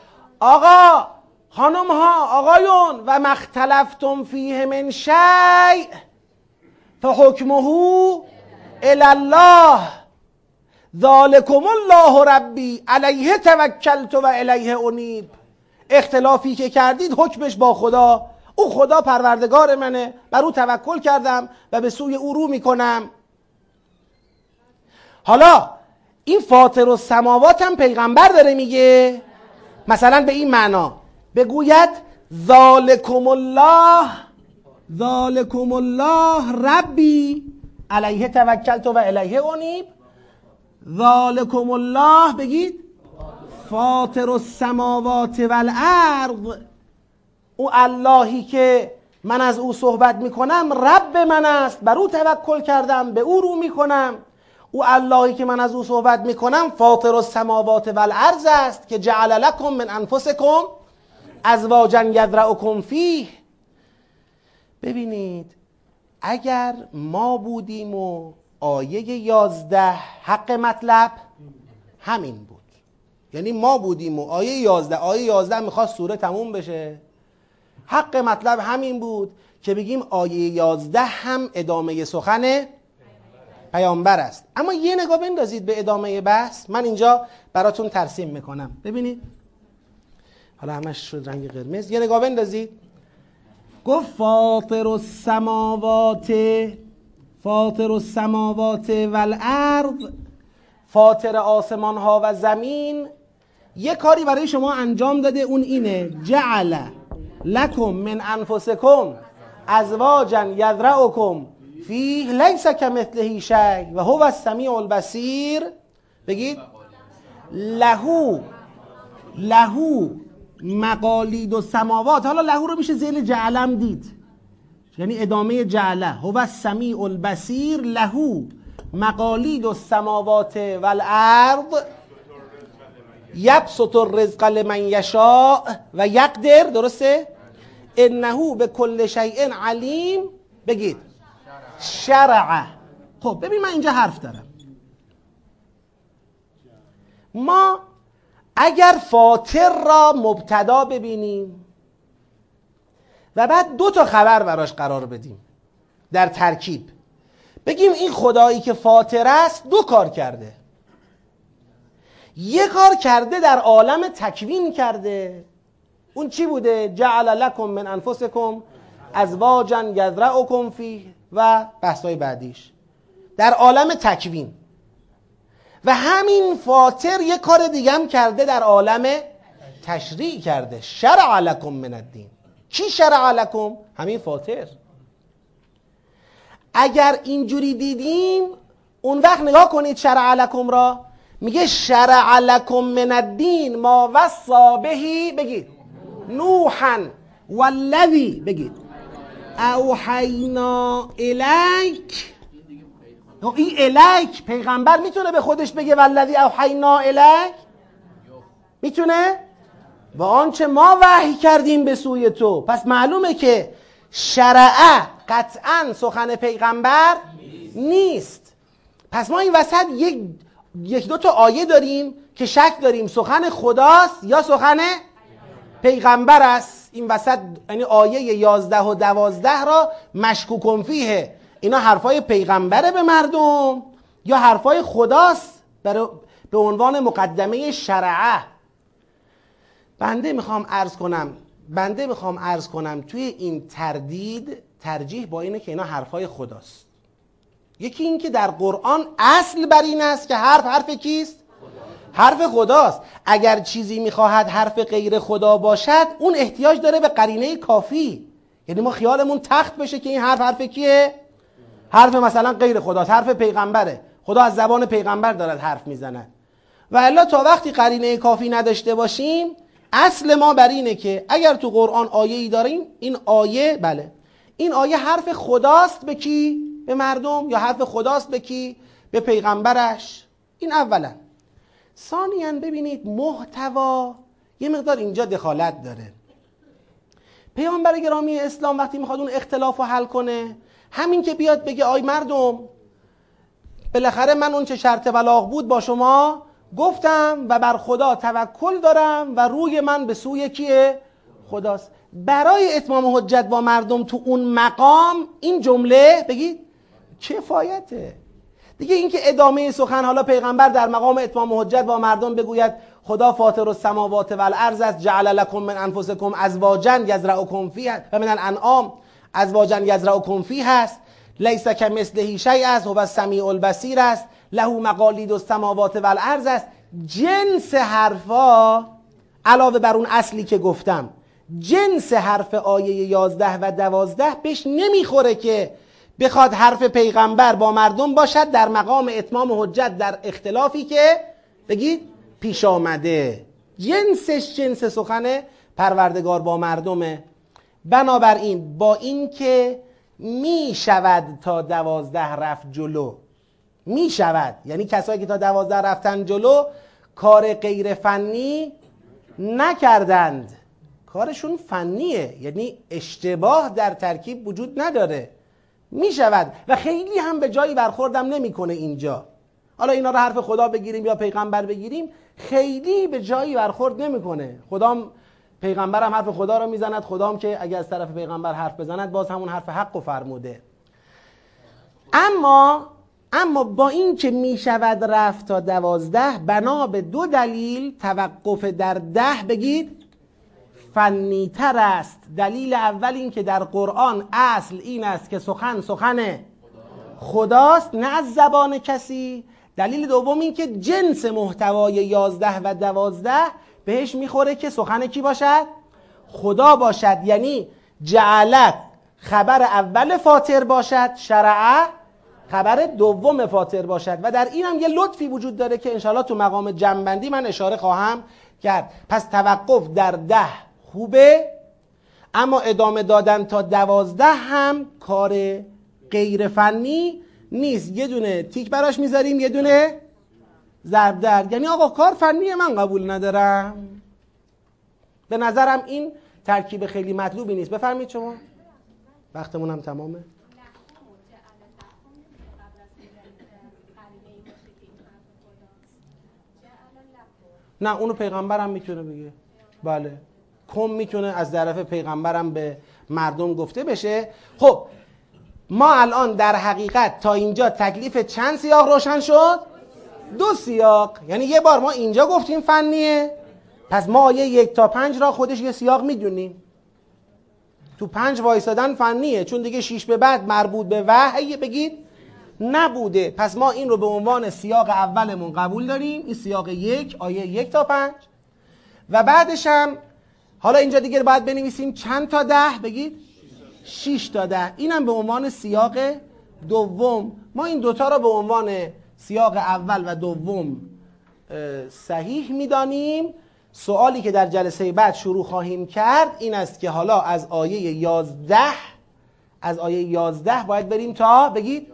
آقا خانم ها آقایون و مختلفتم فیه من شیء فحکمه الله. ذالکم الله ربی علیه توکلت و الیه انیب. اختلافی که کردید حکمش با خدا. او خدا پروردگار منه. بر او توکل کردم و به سوی او رو می‌کنم. حالا این فاطر و سماوات هم پیغمبر داره میگه. مثلا به این معنا. بگوید ذالکم الله ذالکم الله ربی علیه توکلت و الیه انیب. ذالکم الله بگید. فاطر السماوات والارض. او اللهی که من از او صحبت می‌کنم رب من است. بر او توکل کردم به او رو می‌کنم. او اللهی که من از او صحبت می‌کنم فاطر السماوات والارض است که جعل لکم من انفسکم ازواجا یذرأکم فیه. ببینید اگر ما بودیم و آیه یازده حق مطلب همین بود. یعنی ما بودیم و آیه یازده آیه یازده می‌خواست سوره تموم بشه. حق مطلب همین بود که بگیم آیه یازده هم ادامه سخن پیامبر است. اما یه نگاه بندازید به ادامه بحث. من اینجا براتون ترسیم می‌کنم. ببینید. حالا همش شد رنگ قرمز. یه نگاه بندازید. گفت فاطر السماوات فاطر السماوات والارض فاطر آسمان ها و زمین. یه کاری برای شما انجام داده اون اینه جعل لکم من انفسکم ازواجا یذرعکم فیه لیس کمثله شی و هو السمیع البصیر. بگید لهو لهو مقالید و سماوات. حالا لهو رو میشه زیل جعلم دید. یعنی ادامه جعله. هو السمیع البصیر لهو مقالید و سماوات والارض یبسط الرزق لمن یشاء و یقدر درسته؟ انه به کل شیء علیم. بگید. شرع. خب ببین من اینجا حرف دارم. ما اگر فاطر را مبتدا ببینیم و بعد دو تا خبر براش قرار بدیم. در ترکیب. بگیم این خدایی که فاطر است دو کار کرده. یه کار کرده در عالم تکوین کرده. اون چی بوده؟ جعل لکم من انفسکم ازواجا یذرعکم فیه و بحثای بعدیش. در عالم تکوین. و همین فاطر یه کار دیگه هم کرده در عالم تشریع کرده. شرع لکم من الدین. کی شرع لکم؟ همین فاطر. اگر اینجوری دیدیم اون وقت نگاه کنید شرع لکم را میگه شرع لکم من الدین ما وصا بهی بگید. نوحا والذی بگید. اوحینا الیک. این الیک پیغمبر می‌تونه به خودش بگه والذی اوحینا الیک؟ می‌تونه؟ و آنچه ما وحی کردیم به سوی تو. پس معلومه که شرعه قطعا سخن پیغمبر نیست. پس ما این وسط یک یک دو تا آیه داریم که شک داریم سخن خداست یا سخن پیغمبر است. این وسط یعنی آیه یازده و دوازده را مشکوکن فیه. اینا حرفای پیغمبره به مردم یا حرفای خداست به عنوان مقدمه شرعه. بنده می‌خوام عرض کنم بنده می‌خوام عرض کنم توی این تردید ترجیح با اینه که اینا حرفای خداست. یکی این که در قرآن اصل بر این است که حرف حرف کیست؟ حرف خداست. اگر چیزی می‌خواهد حرف غیر خدا باشد اون احتیاج داره به قرینه کافی. یعنی ما خیالمون تخت بشه که این حرف حرف کیه؟ حرف مثلا غیر خداست حرف پیغمبره. خدا از زبان پیغمبر دارد حرف می‌زند. و الا تا وقتی قرینه کافی نداشته باشیم اصل ما بر اینه که اگر تو قرآن آیه ای داریم این آیه بله. این آیه حرف خداست به کی؟ به مردم یا حرف خداست به کی؟ به پیغمبرش. این اولا. ثانیا ببینید محتوا یه مقدار اینجا دخالت داره. پیامبر گرامی اسلام وقتی می‌خواد اون اختلاف رو حل کنه همین که بیاد بگه آی مردم بالاخره من اون چه شرط بلاغ بود با شما گفتم و بر خدا توکل دارم و روی من به سوی کیه؟ خداست. برای اتمام حجت با مردم تو اون مقام این جمله بگید کفایته. دیگه اینکه ادامه سخن حالا پیغمبر در مقام اتمام حجت با مردم بگوید خدا فاطر السماوات و الارض است جعل لكم من انفسکم ازواجا یزرعکم فیه و من الانعام ازواجا یزرعکم فیه هست لیس کمثله شیء است هو السمیع البصیر است. له مقالید السماوات و الارض است. جنس حرفا علاوه بر اون اصلی که گفتم جنس حرف آیه 11 و 12 بهش نمی‌خوره که بخواد حرف پیغمبر با مردم باشد در مقام اتمام حجت در اختلافی که بگید پیش آمده. جنسش جنس سخن پروردگار با مردمه. بنابراین با اینکه می شود تا دوازده رفت جلو می شود یعنی کسایی که تا دوازده رفتن جلو کار غیر فنی نکردند. کارشون فنیه. یعنی اشتباه در ترکیب وجود نداره. می شود و خیلی هم به جایی برخوردم نمی‌کنه اینجا. حالا اینا رو حرف خدا بگیریم یا پیغمبر بگیریم خیلی به جایی برخورد نمی‌کنه. خدام پیغمبرم حرف خدا رو می‌زند. خدام که اگر از طرف پیغمبر حرف بزند باز همون حرف حق و فرموده. اما اما با این که می شود رفت تا دوازده بنا به دو دلیل توقف در ده بگید. فنیتر است. دلیل اول این که در قرآن اصل این است که سخن سخن خداست نه از زبان کسی. دلیل دوم این که جنس محتوای یازده و دوازده بهش می‌خوره که سخن کی باشد؟ خدا باشد. یعنی جعلت خبر اول فاطر باشد شرعه خبر دوم فاطر باشد و در این هم یه لطفی وجود داره که انشاءالله تو مقام جنبندی من اشاره خواهم کرد. پس توقف در ده خوبه اما ادامه دادن تا دوازده هم کار غیر فنی نیست. یه دونه تیک براش می‌ذاریم یه دونه ضرب در یعنی آقا کار فنی من قبول ندارم. به نظرم این ترکیب خیلی مطلوبی نیست. بفرمید شما. وقتمون هم تمامه. نه اونو پیغمبرم می‌تونه بگه. بله. کم می‌تونه از طرف پیغمبرم به مردم گفته بشه. خب ما الان در حقیقت تا اینجا تکلیف چند سیاق روشن شد؟ دو سیاق. یعنی یه بار ما اینجا گفتیم فنیه. پس ما آیه یک تا پنج را خودش یه سیاق می‌دونیم. تو پنج وایستادن فنیه. چون دیگه شیش به بعد مربوط به وحی بگید. نبوده. پس ما این رو به عنوان سیاق اولمون قبول داریم. این سیاق یک آیه یک تا پنج. و بعدش هم حالا اینجا دیگه باید بنویسیم چند تا ده؟ بگید. شیش تا ده. اینم به عنوان سیاق دوم. ما این دوتا رو به عنوان سیاق اول و دوم صحیح می‌دانیم. سوالی که در جلسه بعد شروع خواهیم کرد این است که حالا از آیه یازده از آیه یازده باید بریم تا بگید.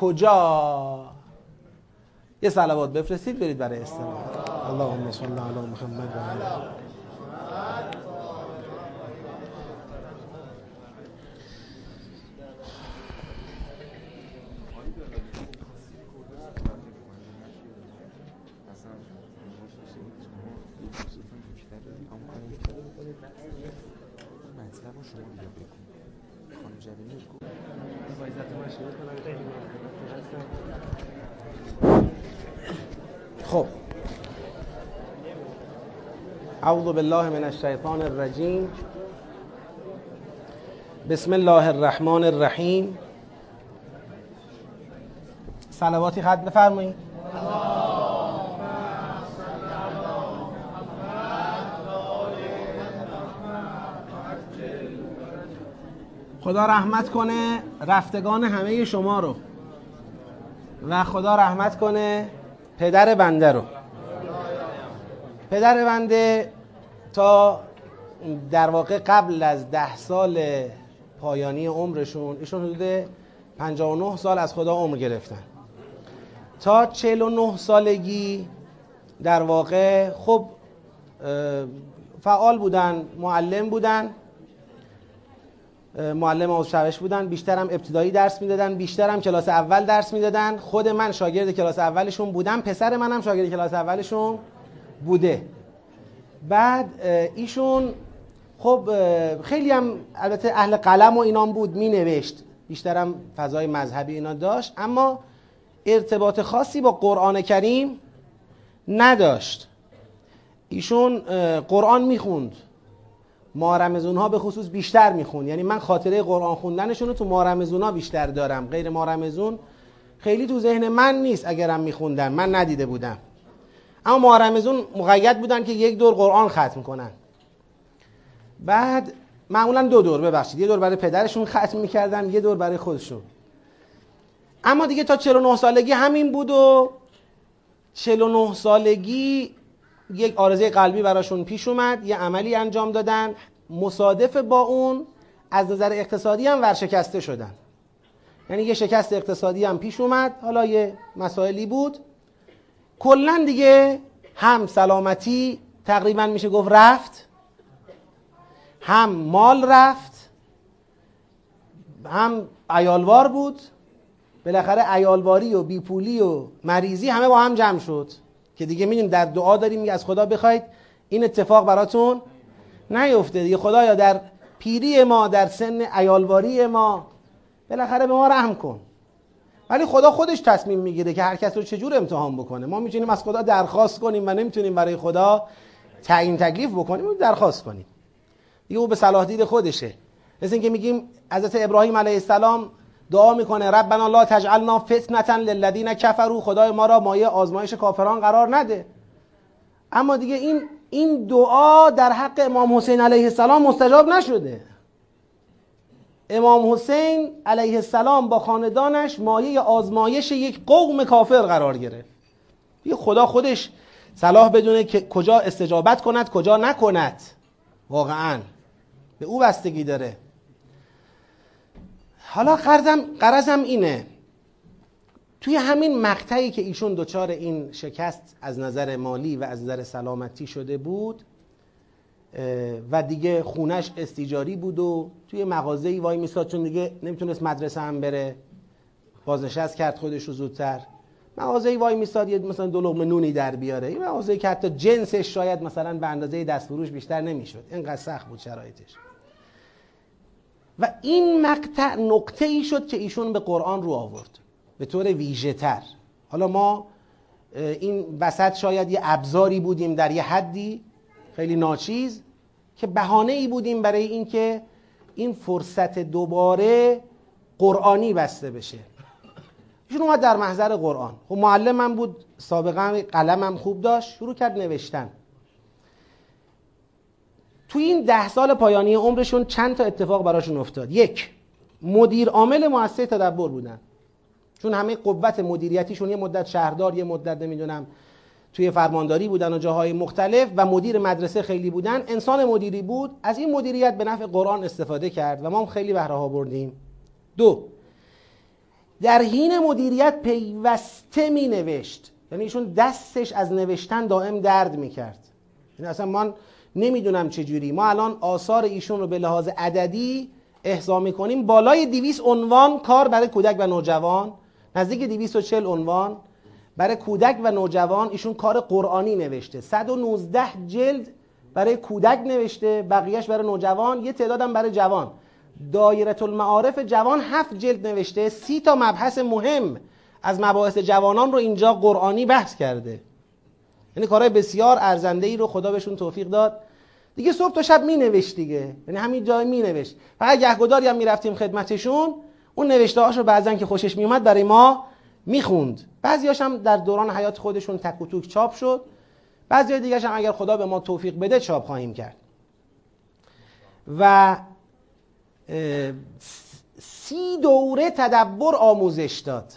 کجا؟ یه صلوات بفرستید برید برای استراحت. اللهم صل علی محمد و علی اعوذ بالله من الشیطان الرجیم. بسم الله الرحمن الرحیم. صلواتی خط بفرمایید. خدا رحمت کنه رفتگان همه شما رو و خدا رحمت کنه پدر بنده رو. پدر بنده تا در واقع قبل از ده سال پایانی عمرشون ایشون حدود 59 سال از خدا عمر گرفتن. تا 49 سالگی در واقع خب فعال بودن معلم بودن معلم حوض شوش بودن بیشترم ابتدایی درس می‌دادن بیشترم کلاس اول درس می‌دادن. خود من شاگرد کلاس اولشون بودم پسر منم شاگرد کلاس اولشون بوده. بعد ایشون خب خیلی هم البته اهل قلم و اینام بود می نوشت بیشترم فضای مذهبی اینا داشت. اما ارتباط خاصی با قرآن کریم نداشت. ایشون قرآن می‌خوند. مارمزون ها به خصوص بیشتر میخون یعنی من خاطره قرآن خوندنشون رو تو مارمزون ها بیشتر دارم. غیر مارمزون خیلی تو ذهن من نیست اگرم میخوندن. من ندیده بودم. اما مارمزون مقید بودن که یک دور قرآن ختم کنن. بعد معمولا دو دور ببخشید. یه دور برای پدرشون ختم می‌کردن یه دور برای خودشون. اما دیگه تا 49 سالگی همین بود و 49 سالگی یک آرزه قلبی براشون پیش اومد یه عملی انجام دادن. مصادف با اون از نظر اقتصادی هم ورشکسته شدن. یعنی یه شکست اقتصادی هم پیش اومد. حالا یه مسائلی بود. کلا دیگه هم سلامتی تقریبا میشه گفت رفت هم مال رفت هم ایالوار بود. بالاخره ایالواری و بیپولی و مریضی همه با هم جمع شد. که دیگه می‌دونیم در دعا داریم از خدا بخواید. این اتفاق براتون نیفته دیگه. خدایا در پیری ما در سن ایالواری ما بالاخره به ما رحم کن. ولی خدا خودش تصمیم می‌گیره که هر کس رو چجور امتحان بکنه. ما می‌تونیم از خدا درخواست کنیم و نمی‌تونیم برای خدا تعیین تکلیف بکنیم درخواست کنیم. دیگه او به صلاح دید خودشه. مثل اینکه میگیم حضرت ابراهیم علیه السلام دعا می‌کنه ربنا لا تجعلنا فتنه للذین کفروا. خدای ما را مایه آزمایش کافران قرار نده. اما دیگه این این دعا در حق امام حسین علیه السلام مستجاب نشده. امام حسین علیه السلام با خاندانش مایه آزمایش یک قوم کافر قرار گرفت. یه خدا خودش صلاح بدونه که کجا استجابت کند کجا نکند. واقعا. به او بستگی داره. حالا قرضم قرضم اینه. توی همین مقطعی که ایشون دچار این شکست از نظر مالی و از نظر سلامتی شده بود و دیگه خونش استیجاری بود و توی مغازه وای میستاد چون دیگه نمی‌تونست مدرسه هم بره. بازنشست کرد خودش رو زودتر. مغازه وای میستاد یه مثلا دو لقمه نونی در بیاره. این مغازه که حتی جنسش شاید مثلا به اندازه دست فروش بیشتر نمی‌شد. اینقدر سخت بود شرایطش. و این مقطع نقطه ای شد که ایشون به قرآن رو آورد. به طور ویژه تر حالا ما این وسط شاید یه ابزاری بودیم در یه حدی. خیلی ناچیز. که بهانه ای بودیم برای اینکه این فرصت دوباره قرآنی بسته بشه. ایشون اومد در محضر قرآن. خب معلمم بود سابقا قلمم خوب داشت شروع کرد نوشتن. توی این ده سال پایانی عمرشون چند تا اتفاق براشون افتاد؟ یک مدیر عامل مؤسسه تدبر بودن. چون همه قوت مدیریتیشون یه مدت شهردار یه مدت نمی‌دونم توی فرمانداری بودن و جاهای مختلف و مدیر مدرسه خیلی بودن انسان مدیری بود. از این مدیریت به نفع قرآن استفاده کرد و ما هم خیلی بهره ها بردیم دو در حین مدیریت پیوسته می نوشت یعنی ایشون دستش از نوشتن دائم درد می کرد یعنی اصلا من نمی‌دونم چجوری ما الان آثار ایشون رو به لحاظ عددی احضا می‌کنیم. بالای 200 عنوان کار برای کودک و نوجوان. نزدیک 240 عنوان. برای کودک و نوجوان ایشون کار قرآنی نوشته. 119 جلد برای کودک نوشته بقیهش برای نوجوان یه تعدادم برای جوان. دایره المعارف جوان هفت جلد نوشته سی تا مبحث مهم از مباحث جوانان رو اینجا قرآنی بحث کرده. یعنی کارهای بسیار ارزنده ای رو خدا بهشون توفیق داد. دیگه صبح تا شب می نوشت دیگه. یعنی همین جای می نوشت فقط گهگداری هم می‌رفتیم خدمتشون. اون نوشته هاشو بعضا که خوشش میومد برای ما می‌خوند. بعضیاش هم در دوران حیات خودشون تک و چاپ شد. بعضی دیگه هم اگر خدا به ما توفیق بده چاپ خواهیم کرد. و سی دوره تدبر آموزش داد.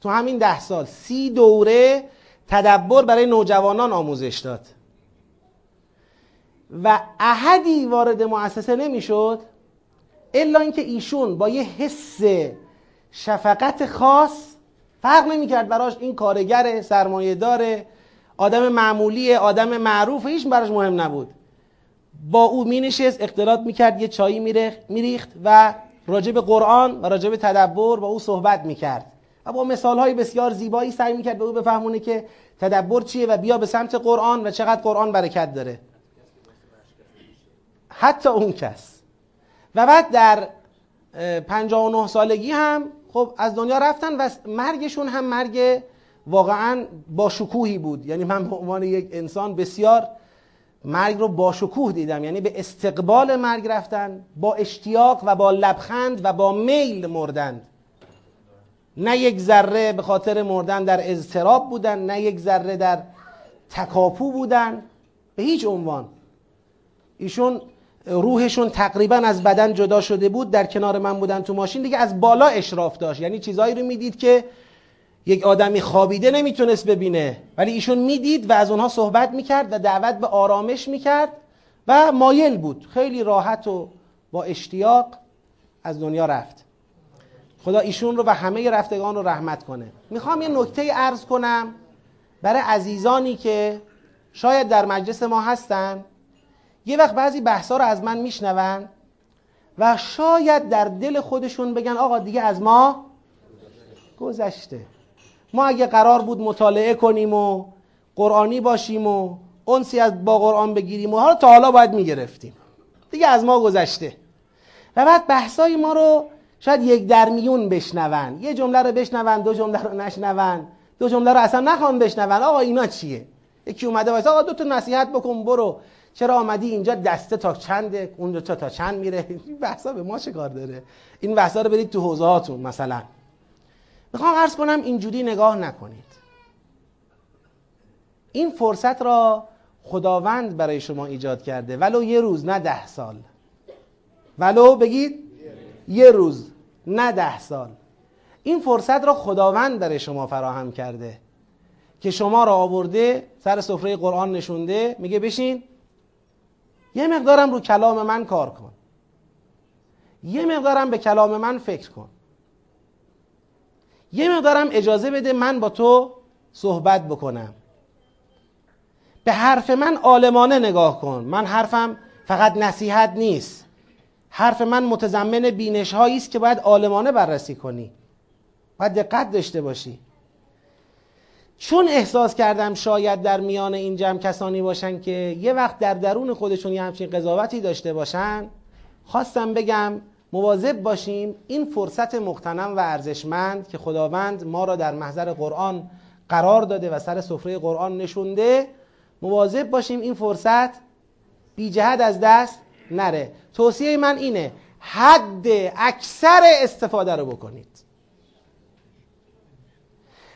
تو همین ده سال سی دوره تدبر برای نوجوانان آموزش داد. و احدی وارد مؤسسه نمی‌شد الا اینکه ایشون با یه حس شفقت خاص فرق نمی‌کرد براش. این کارگر سرمایه داره آدم معمولی آدم معروف هیچ براش مهم نبود. با او می نشست اختلاط می‌کرد یه چایی میریخت و راجع به قرآن و راجع به تدبر با او صحبت می‌کرد. و با مثال های بسیار زیبایی سعی می‌کرد به او بفهمونه که تدبر چیه و بیا به سمت قرآن و چقدر قرآن برکت داره. حتی اون کس. و بعد در 59 سالگی هم خب از دنیا رفتن و مرگشون هم مرگ واقعا با شکوهی بود. یعنی من به عنوان یک انسان بسیار مرگ رو با شکوه دیدم. یعنی به استقبال مرگ رفتن با اشتیاق و با لبخند و با میل مردند نه یک ذره به خاطر مردن در اضطراب بودن نه یک ذره در تکاپو بودن. به هیچ عنوان. ایشون روحشون تقریبا از بدن جدا شده بود در کنار من بودن تو ماشین دیگه از بالا اشراف داشت. یعنی چیزایی رو می‌دید که یک آدمی خوابیده نمی‌تونست ببینه. ولی ایشون می‌دید و از اونها صحبت می‌کرد و دعوت به آرامش می‌کرد و مایل بود. خیلی راحت و با اشتیاق از دنیا رفت. خدا ایشون رو و همه رفتگان رو رحمت کنه. می‌خوام یه نکته ارز کنم برای عزیزانی که شاید در مجلس ما هستن. یه وقت بعضی بحثا رو از من میشنون و شاید در دل خودشون بگن آقا دیگه از ما گذشته. ما اگه قرار بود مطالعه کنیم و قرآنی باشیم و اونسی از با قرآن بگیریم و حالا تا حالا باید می‌گرفتیم. دیگه از ما گذشته. و بعد بحثای ما رو شاید یک در میون بشنون. یه جمله رو بشنون دو جمله رو نشنون. دو جمله رو اصلا نخوان بشنون. آقا اینا چیه؟ یکی اومده واسه آقا دو تا نصیحت بکن برو. چرا آمدی اینجا دسته تا چنده اون تا تا چند میره؟ این بحثا به ما چه کار داره؟ این بحثا رو برید تو حوزه هاتون مثلا. می‌خوام عرض کنم اینجوری نگاه نکنید. این فرصت را خداوند برای شما ایجاد کرده. ولو یه روز نه ده سال. ولو بگید یه روز نه ده سال. این فرصت را خداوند برای شما فراهم کرده. که شما را آورده سر سفره قرآن نشونده. میگه بشین یه مقدارم رو کلام من کار کن. یه مقدارم به کلام من فکر کن. یه مقدارم اجازه بده من با تو صحبت بکنم. به حرف من عالمانه نگاه کن. من حرفم فقط نصیحت نیست. حرف من متضمن بینش است که باید عالمانه بررسی کنی. باید دقت داشته باشی. چون احساس کردم شاید در میان این جمع کسانی باشن که یه وقت در درون خودشون یه همچین قضاوتی داشته باشن خواستم بگم مواظب باشیم این فرصت مختنم و ارزشمند که خداوند ما را در محضر قرآن قرار داده و سر سفره قرآن نشونده مواظب باشیم این فرصت بی جهت از دست نره. توصیه من اینه حد اکثر استفاده رو بکنید.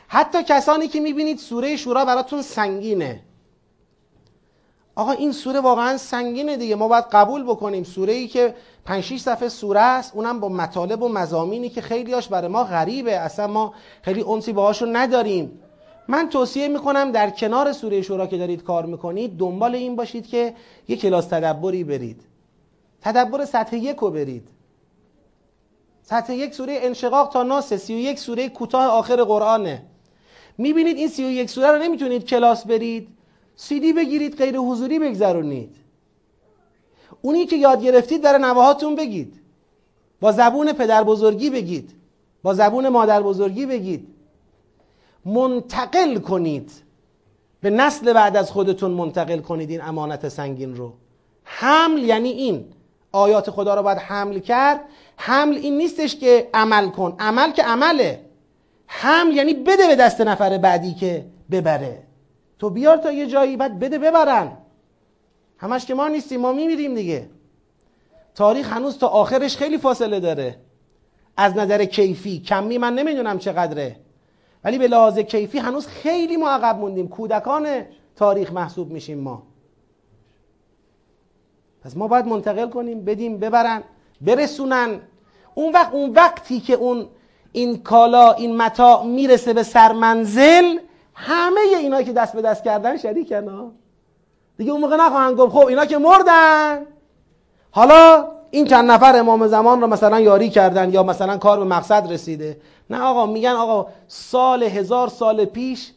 حتی کسانی که می‌بینید سوره شورا براتون سنگینه. آقا این سوره واقعا سنگینه دیگه. ما باید قبول بکنیم. سوره ای که 5 6 صفحه سوره است اونم با مطالب و مزامینی که خیلیاش برای ما غریبه. اصلا ما خیلی اونسی باهاشون نداریم. من توصیه می‌کنم در کنار سوره شورا که دارید کار می‌کنید دنبال این باشید که یک کلاس تدبری برید. تدبر سطح یک رو برید. سطح یک سوره انشقاق تا ناس سی و یک سوره کوتاه آخر قرآنه. می‌بینید این سی و یک سوره رو نمی‌تونید کلاس برید سیدی بگیرید غیر حضوری بگذرونید. اونی که یاد گرفتید در نواهاتون بگید. با زبون پدر بزرگی بگید. با زبون مادر بزرگی بگید. منتقل کنید. به نسل بعد از خودتون منتقل کنید این امانت سنگین رو. حمل یعنی این. آیات خدا رو باید حمل کرد. حمل این نیستش که عمل کن. عمل که عمله. حمل یعنی بده به دست نفر بعدی که ببره. تو بیار تا یه جایی بعد بده ببرن. همش که ما نیستیم ما میمیریم دیگه. تاریخ هنوز تا آخرش خیلی فاصله داره. از نظر کیفی کمی من نمی‌دونم چقدره. ولی به لحاظ کیفی هنوز خیلی ما عقب موندیم. کودکان تاریخ محسوب میشیم ما. پس ما باید منتقل کنیم بدیم ببرن برسونن. اون وقت اون وقتی که اون این کالا این متا می‌رسه به سرمنزل همه اینا که دست به دست کردن شریکن ها. دیگه اون موقع نخواهند گفت خب اینا که مردن. حالا این چند نفر امام زمان رو مثلا یاری کردن یا مثلا کار به مقصد رسیده. نه آقا میگن آقا سال هزار سال پیش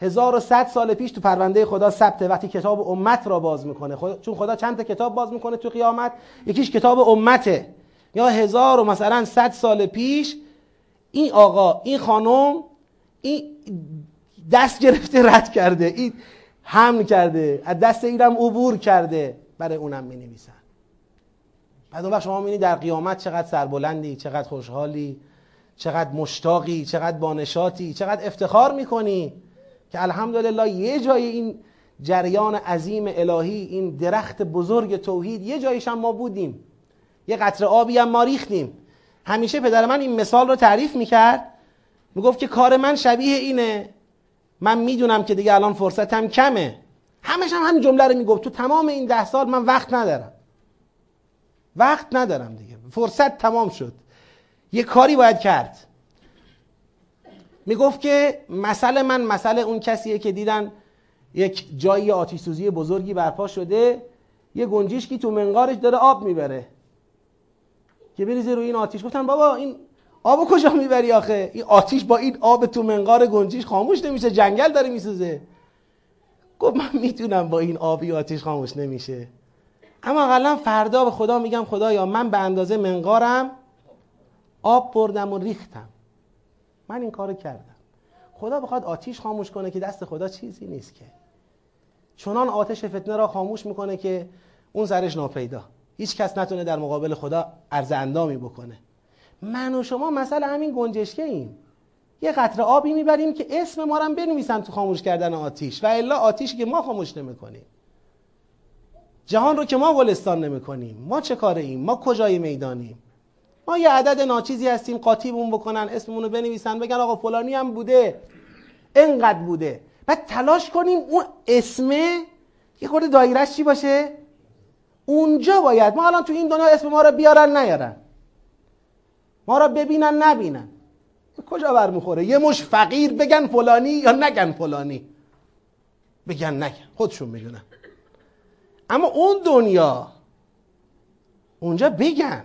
هزار و صد سال پیش تو پرونده خدا ثبته وقتی کتاب امت را باز می‌کنه. خدا چون خدا چند تا کتاب باز می‌کنه تو قیامت؟ یکیش کتاب امته. یا هزار و مثلا صد سال پیش این آقا این خانم این دست گرفته رد کرده این حمل کرده از دست اینم عبور کرده برای اونم می نویسن بعد وقت شما می‌بینید در قیامت چقدر سربلندی چقدر خوشحالی چقدر مشتاقی چقدر بانشاتی چقدر افتخار می‌کنی که الحمدلله یه جای این جریان عظیم الهی این درخت بزرگ توحید یه جایش هم ما بودیم. یه قطره آبی هم ما ریختیم. همیشه پدر من این مثال رو تعریف می‌کرد. می‌گفت که کار من شبیه اینه. من می‌دونم که دیگه الان فرصتم کمه. همش هم همین جمله رو می‌گفت. تو تمام این ده سال من وقت ندارم. وقت ندارم دیگه. فرصت تمام شد. یه کاری باید کرد. می‌گفت که مثل من مثل اون کسیه که دیدن یک جایی آتیش سوزی بزرگی برپا شده یه گنجشکی تو منقارش داره آب می‌بره. که بریزه روی این آتیش. گفتن بابا این آب کجا می‌بری آخه؟ این آتیش با این آب تو منقار گنجیش خاموش نمیشه جنگل داره میسوزه. گفت من می‌تونم با این آبی آتیش خاموش نمیشه. اما اقلا فردا به خدا میگم خدایا من به اندازه منقارم آب بردم و ریختم. من این کارو کردم. خدا بخواد آتیش خاموش کنه که دست خدا چیزی نیست که. چنان آتش فتنه را خاموش می‌کنه که اون سرش ناپیدا. هیچ کس نتونه در مقابل خدا عرض اندامی بکنه. من و شما مثلا همین گنجشکه ایم یه قطره آبی می‌بریم که اسم ما رو بنویسن تو خاموش کردن آتیش و الا آتیش که ما خاموش نمی‌کنیم. جهان رو که ما گلستان نمی‌کنیم. ما چه کاره ایم ما کجای می‌دانیم؟ ما یه عدد ناچیزی هستیم قاطیبمون بکنن اسممون رو بنویسن بگن آقا فلانی هم بوده. انقدر بوده. بعد تلاش کنیم اون اسمه یه خورده دایرش چی باشه؟ اونجا باید ما الان تو این دنیا اسم ما رو بیارن نیارن. ما را ببینن نبینن. کجا برمیخوره یه مش فقیر بگن فلانی یا نگن فلانی؟ بگن نگن خودشون می‌دونن. اما اون دنیا اونجا بگن.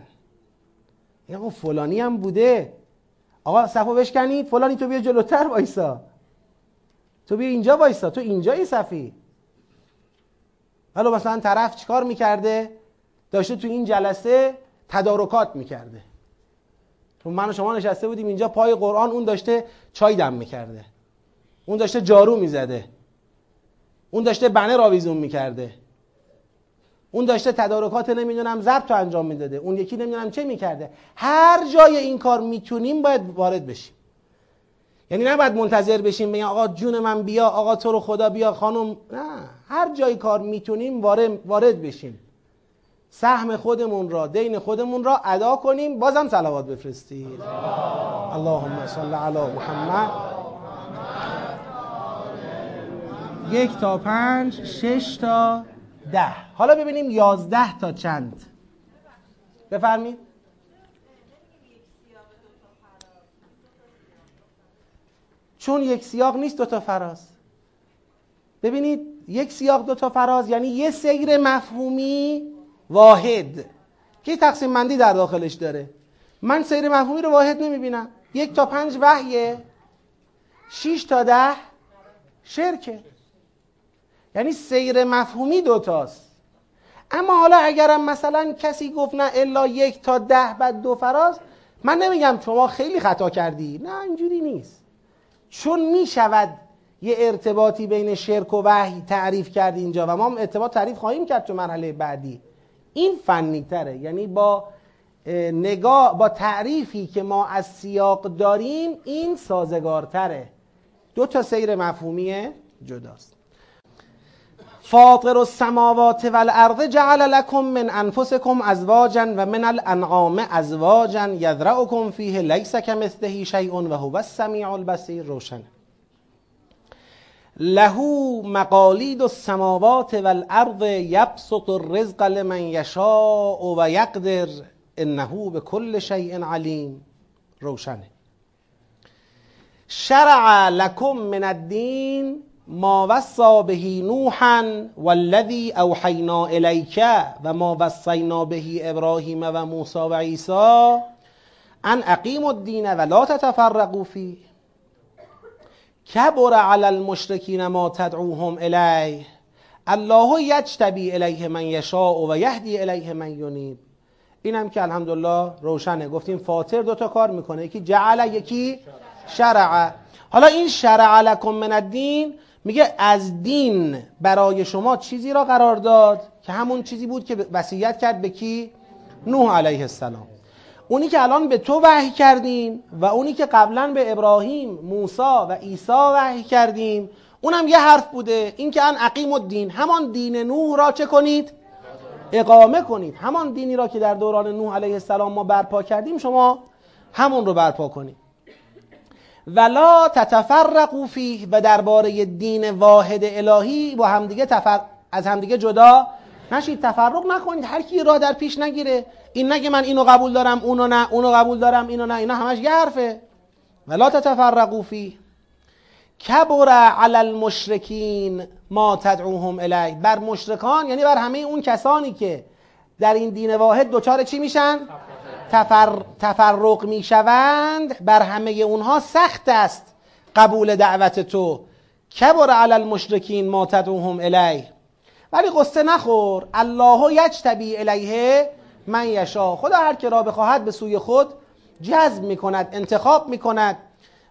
یا فلانی هم بوده. آقا صفو بشکنید فلانی تو بیا جلوتر وایسا. تو بیا اینجا وایسا. تو اینجایی صفی. حالا مثلا طرف چیکار می‌کرده؟ داشته تو این جلسه تدارکات می‌کرده. تو من و شما نشسته بودیم اینجا پای قرآن اون داشته چای دم می‌کرده. اون داشته جارو می‌زده. اون داشته بنه راویزون می‌کرده. اون داشته تدارکات نمی‌دونم ضبط رو انجام می‌داده. اون یکی نمی‌دونم چه می‌کرده. هر جای این کار می‌تونیم باید وارد بشیم. یعنی نباید منتظر بشیم بگن آقا جون من بیا آقا تو رو خدا بیا خانم. نه هر جای کار می‌تونیم وارد, وارد بشیم. سهم خودمون را دین خودمون را ادا کنیم بازم صلوات بفرستید. اللهم صل علی محمد. یک تا پنج شش تا ده. حالا ببینیم یازده تا چند. بفرمید چون یک سیاق نیست دو تا فراز. ببینید یک سیاق دو تا فراز یعنی یه سیر مفهومی واحد. که تقسیم مندی در داخلش داره؟ من سیر مفهومی رو واحد نمی‌بینم. یک تا پنج وحیه شیش تا ده شرکه. یعنی سیر مفهومی دوتاست اما حالا اگرم مثلا کسی گفت نه الا یک تا ده بعد دو فراز من نمیگم شما خیلی خطا کردی. نه اینجوری نیست. چون می‌شود یه ارتباطی بین شرک و وحی تعریف کرد اینجا و ما ارتباط تعریف خواهیم کرد تو مرحله بعدی. این فنی تره. یعنی با نگاه با تعریفی که ما از سیاق داریم این سازگارتره. دو تا سیر مفهومی جداست. فاطر السماوات والارض جعل لكم من انفسكم ازواجا و من الانعام ازواجا یذرأکم فیه لیس کمثله شیء و هو السمیع البصیر. روشن. له مقالید السماوات والارض یبسط الرزق لمن یشاء و یقدر انه به کل شیء علیم. روشنه شرع لکم من الدین ما وصا به نوحا والذی اوحینا الیک و ما وصینا به ابراهیم و موسی و عیسی ان اقیم الدین و لا تتفرقوا فیه. کبر علی المشرکین ما تدعوهم الیه. الله یجتبی الیه من یشاء و یهدی الیه من ینیب. اینم که الحمدلله روشنه. گفتیم فاطر دوتا کار می‌کنه. یکی جعل یکی شرع. حالا این شرع لکم من الدین میگه از دین برای شما چیزی را قرار داد که همون چیزی بود که وصیت کرد به کی؟ نوح علیه السلام. اونی که الان به تو وحی کردیم و اونی که قبلا به ابراهیم موسی و عیسی وحی کردیم اونم یه حرف بوده این که ان عقیم الدین همان دین نوح را چه کنید؟ اقامه کنید. همان دینی را که در دوران نوح علیه السلام ما برپا کردیم شما همون رو برپا کنید. ولا تتفرقوا فیه و درباره دین واحد الهی با همدیگه تفر... از همدیگه جدا نشید. تفرق نکنید. هر کی را در پیش نگیره. این نگه من اینو قبول دارم اونو نه اونو قبول دارم اینو نه اینا همش یه حرفه ولا تتفرقوا فيه کبر علی المشرکین ما تدعوهم الیه. بر مشرکان یعنی بر همه اون کسانی که در این دین واحد دوچار چی میشن؟ تفر... تفرق می‌شوند بر همه اونها سخت است قبول دعوت تو. کبر علی المشرکین ما تدعوهم الیه. ولی قصه نخور. الله یجتبی الیه من یشا خدا هر که را بخواهد به سوی خود جذب می‌کند انتخاب می‌کند.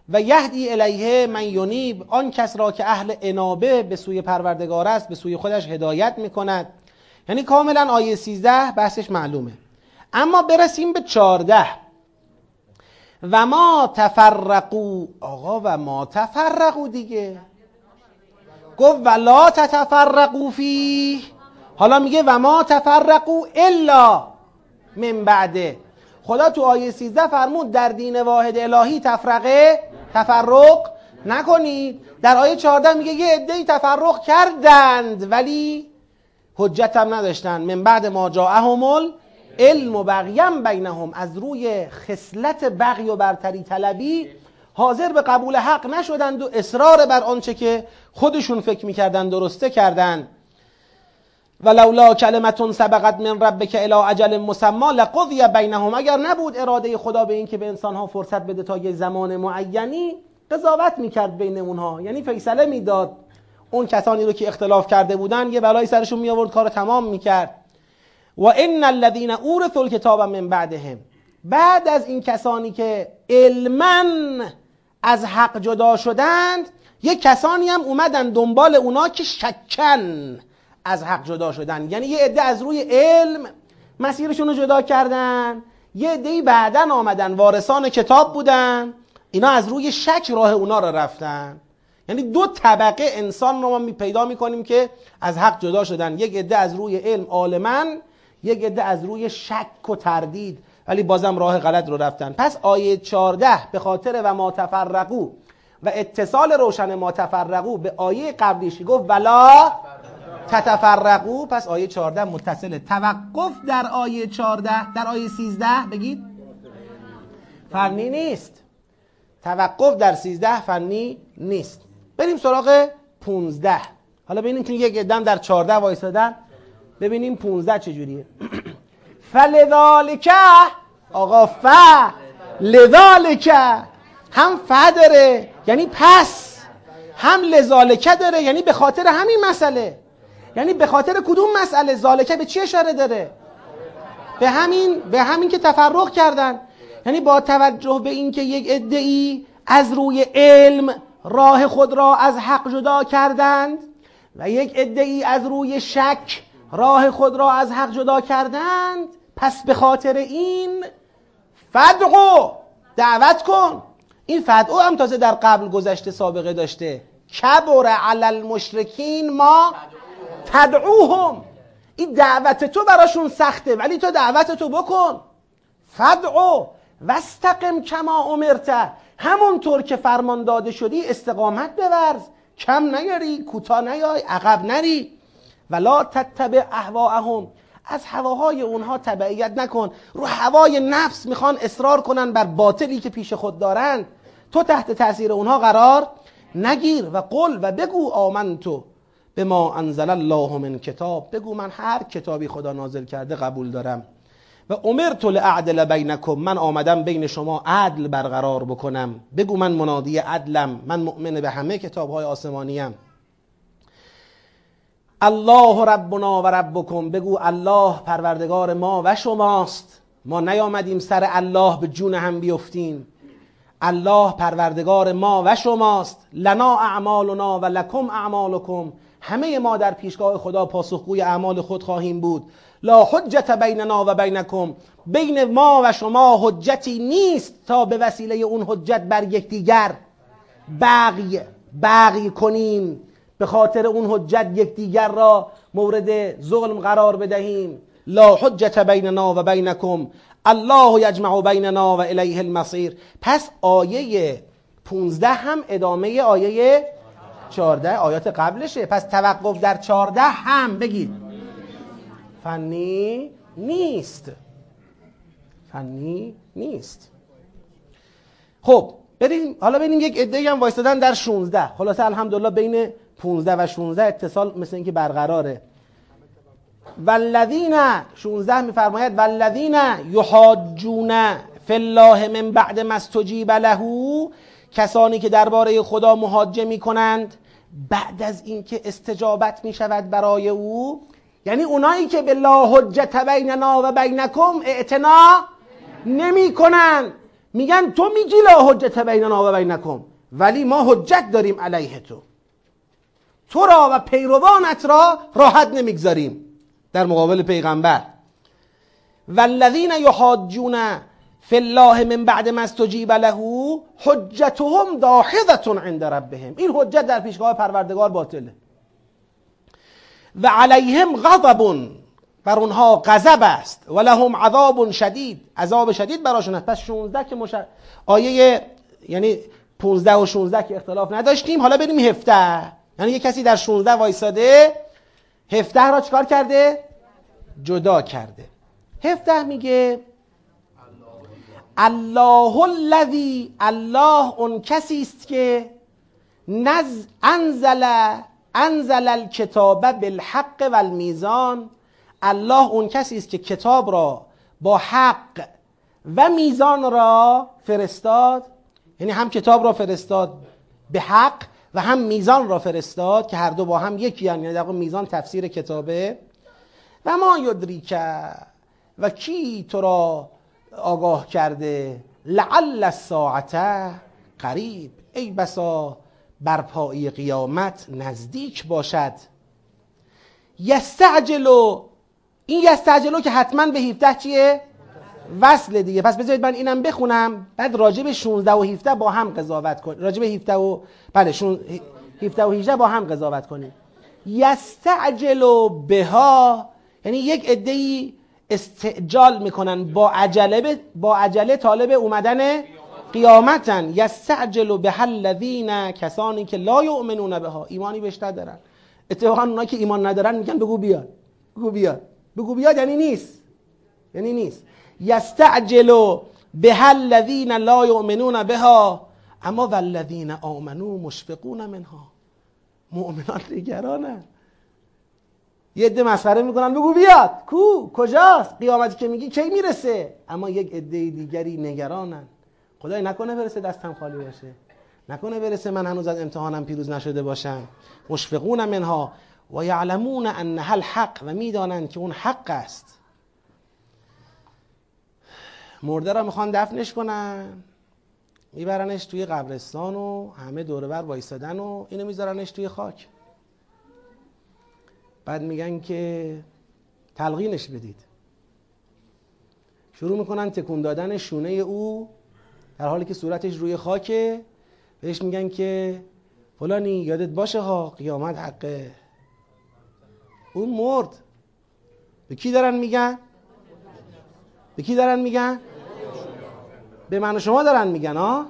و یهدی الیه من یونیب. آن کس را که اهل انابه به سوی پروردگار است به سوی خودش هدایت می‌کند. یعنی کاملا آیه 13 بحثش معلومه. اما برسیم به 14 و ما تفرقو آقا و ما تفرقو دیگه. گفت ولا تتفرقو فی حالا میگه و ما تفرقو الا من بعده. خدا تو آیه 13 فرمود در دین واحد الهی تفرقه تفرق نکنید. در آیه 14 میگه یه عده‌ای تفرق کردند ولی حجت هم نداشتن. من بعد ما جاءهم علم و بغیم بینهم. از روی خصلت بغی و برتری طلبی حاضر به قبول حق نشدند و اصرار بر آنچه که خودشون فکر می‌کردن درسته کردند. ولولا کلمتون سبقت من ربک الی اجل مسما لقضی بینهم. اگر نبود اراده خدا به این که به انسانها فرصت بده تا یه زمان معینی قضاوت می‌کرد بین اونها. یعنی فیصله می‌داد. اون کسانی رو که اختلاف کرده بودن یه بلای سرشون می آورد کار تمام می‌کرد. و ان الذين اورثوا الكتاب من بعدهم. بعد از این کسانی که علما از حق جدا شدند یه کسانی هم اومدن دنبال اونا که شکن از حق جدا شدن. یعنی یه عده از روی علم مسیرشون رو جدا کردن. یه عده بعدا آمدن وارثان کتاب بودن. اینا از روی شک راه اونا رو رفتن. یعنی دو طبقه انسان رو ما می پیدا می‌کنیم که از حق جدا شدن. یک عده از روی علم عالما یک عده از روی شک و تردید ولی بازم راه غلط رو رفتن. پس آیه 14 به خاطر و ما تفرقو و اتصال روشن ما تفرقو به آیه قبلیش گفت؟ ولا تتفرقو. پس آیه 14 متصله توقف در آیه 14 در آیه 13 بگید. فنی نیست. توقف در 13 فنی نیست. بریم سراغ 15 حالا ببینیم که یک قدم در 14 وایسادن. ببینیم 15 چجوریه. فلذالک آقا ف لذالک. هم ف داره یعنی پس. هم لذالکه داره یعنی به خاطر همین مسئله. یعنی به خاطر کدوم مسئله؟ زالکه به چی اشاره داره؟ به همین به همین که تفرق کردن. یعنی با توجه به اینکه یک ادعی از روی علم راه خود را از حق جدا کردند و یک ادعی از روی شک راه خود را از حق جدا کردند پس به خاطر این فدعو دعوت کن. این فدعو هم تازه در قبل گذشته سابقه داشته. کبر علی المشرکین ما تدعوهم این دعوت تو براشون سخته ولی تو دعوت تو بکن. فدعو واستقم کما امرته همونطور که فرمان داده شدی استقامت بورز. کم نیاری کوتاه نیای عقب نری. ولا تتبع اهواهم از هواهای اونها تبعیت نکن. رو هوای نفس می‌خوان اصرار کنن بر باطلی که پیش خود دارند تو تحت تاثیر اونها قرار نگیر و قل و بگو آمنتو به ما انزل الله من کتاب. بگو من هر کتابی خدا نازل کرده قبول دارم. و امرت لأعدل بینکم. من آمدم بین شما عدل برقرار بکنم. بگو من منادی عدلم. من مؤمن به همه کتاب های آسمانیم. الله ربنا و ربکم. بگو الله پروردگار ما و شماست. ما نیامدیم سر الله به جون هم بیفتیم. الله پروردگار ما و شماست. لنا اعمالنا و لکم اعمالکم. همه ما در پیشگاه خدا پاسخگوی اعمال خود خواهیم بود. لا حجت بیننا و بینکم. بین ما و شما حجتی نیست تا به وسیله اون حجت بر یکدیگر. بغی بغی کنیم. به خاطر اون حجت یکدیگر را مورد ظلم قرار بدهیم. لا حجت بیننا و بینکم. الله یجمع بیننا و الیه المصیر. پس آیه 15 هم ادامه آیه 14 آیات قبلشه. پس توقف در 14 هم بگید. فنی نیست. فنی نیست. خب بریم حالا بریم یک عده هم وایستادن در 16 خلاصه الحمدلله بین 15 و 16 اتصال مثل اینکه برقراره. والذین 16 میفرماید والذین یحاجون فی الله من بعد ما استجیب له کسانی که درباره خدا محاجه می‌کنند بعد از اینکه استجابت می شود برای او. یعنی اونایی که به لا حجت بیننا و بینکم اعتنا نمی کنن میگن تو میگی لا حجت بیننا و بینکم ولی ما حجت داریم علیه تو. تو را و پیروانت را راحت نمی‌گذاریم. در مقابل پیغمبر. والذین یحاجون فی الله من بعد ما استجیب له حجتهم داحضه عند ربهم. این حجت در پیشگاه پروردگار باطله. و علیهم غضب بر اونها غضب است. و لهم عذاب شدید. عذاب شدید براشون است. پس 16 که مش... آیه یعنی 15 و 16 که اختلاف نداشتیم حالا بریم 17 یعنی یه کسی در 16 وایساده 17 را چکار کرده؟ جدا کرده. 17 میگه الله الذی الله اون کسی است که نز انزل انزل الکتاب بالحق و المیزان الله اون کسی است که کتاب را با حق و میزان را فرستاد. یعنی هم کتاب را فرستاد به حق و هم میزان را فرستاد که هر دو با هم یکی یعنی در میزان تفسیر کتابه. و ما یدریکه و کی تو را آگاه کرده؟ لعل الساعته قریب. ای بسا برپایی قیامت نزدیک باشد. یستعجلو. این یستعجلو که حتما به 17 چیه؟ وصل دیگه. پس بذارید من اینم بخونم. بعد راجع به 16 و 17 با هم قضاوت کنیم راجع به 17 و بله 17 و 18 با هم قضاوت کنیم. یستعجلو بها یعنی یک عده‌ای استعجال می‌کنن. با عجله با عجله طالب اومدن قیامتن. یستعجل به الذین کسانی که لا یؤمنون بها. ایمانی بهش ندارن. اتفاقا اونایی که ایمان ندارن میگن بگو بیاد. بگو بیاد. بگو بیاد یعنی نیست. یعنی نیست. یستعجل به الذین لا یؤمنون بها. اما والذین آمنو مشفقون منها. مؤمنان نگرانن یه عده مسخره می‌کنن بگو بیاد. کو؟ کجاست؟ قیامتی که میگی کی می‌رسه؟ اما یک عده دیگری نگرانن. خدای نکنه برسه دستم خالی باشه. نکنه برسه من هنوز از امتحانم پیروز نشده باشم. مشفقون منها. و یعلمون انها الحق و می‌دانند که اون حق است. مرده را می‌خوان دفنش کنن. میبرنش توی قبرستان و همه دوره بر وایسادن و اینو میذارنش توی خاک. بعد میگن که تلقینش بدید. شروع می‌کنن تکون دادن شونه او در حالی که صورتش روی خاکه. بهش میگن که فلانی یادت باشه ها قیامت حقه. اون مرد. به کی دارن میگن؟ به کی دارن میگن؟ به من و شما دارن میگن ها؟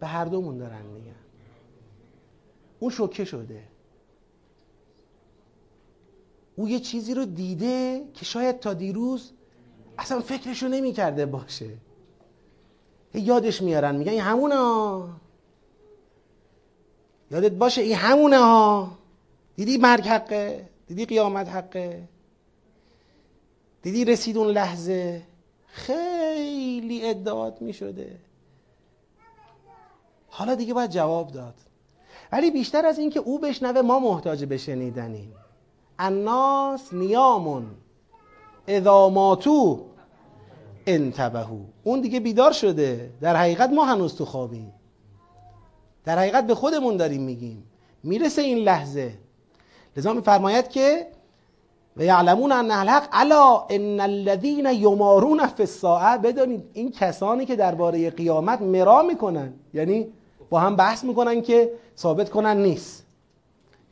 به هر دومون دارن میگن. اون شوکه شده. او یه چیزی رو دیده که شاید تا دیروز اصلا فکرشو نمی‌کرده باشه. یادش میارن میگن این همونه ها. یادت باشه این همونه ها. دیدی مرگ حقه؟ دیدی قیامت حقه؟ دیدی رسید اون لحظه؟ خیلی ادعات می‌شده. حالا دیگه باید جواب داد. ولی بیشتر از اینکه او بشنوه ما محتاج به شنیدنیم. الناس نیامون. اذا ماتو انتبهو اون دیگه بیدار شده. در حقیقت ما هنوز تو خوابیم. در حقیقت به خودمون داریم میگیم. می‌رسه این لحظه. لذا میفرماید که و یعلمون ان الحق الا ان الذين یمارون فی الساعه بدانید این کسانی که درباره قیامت مرا می‌کنن. یعنی با هم بحث می‌کنن که ثابت کنن نیست.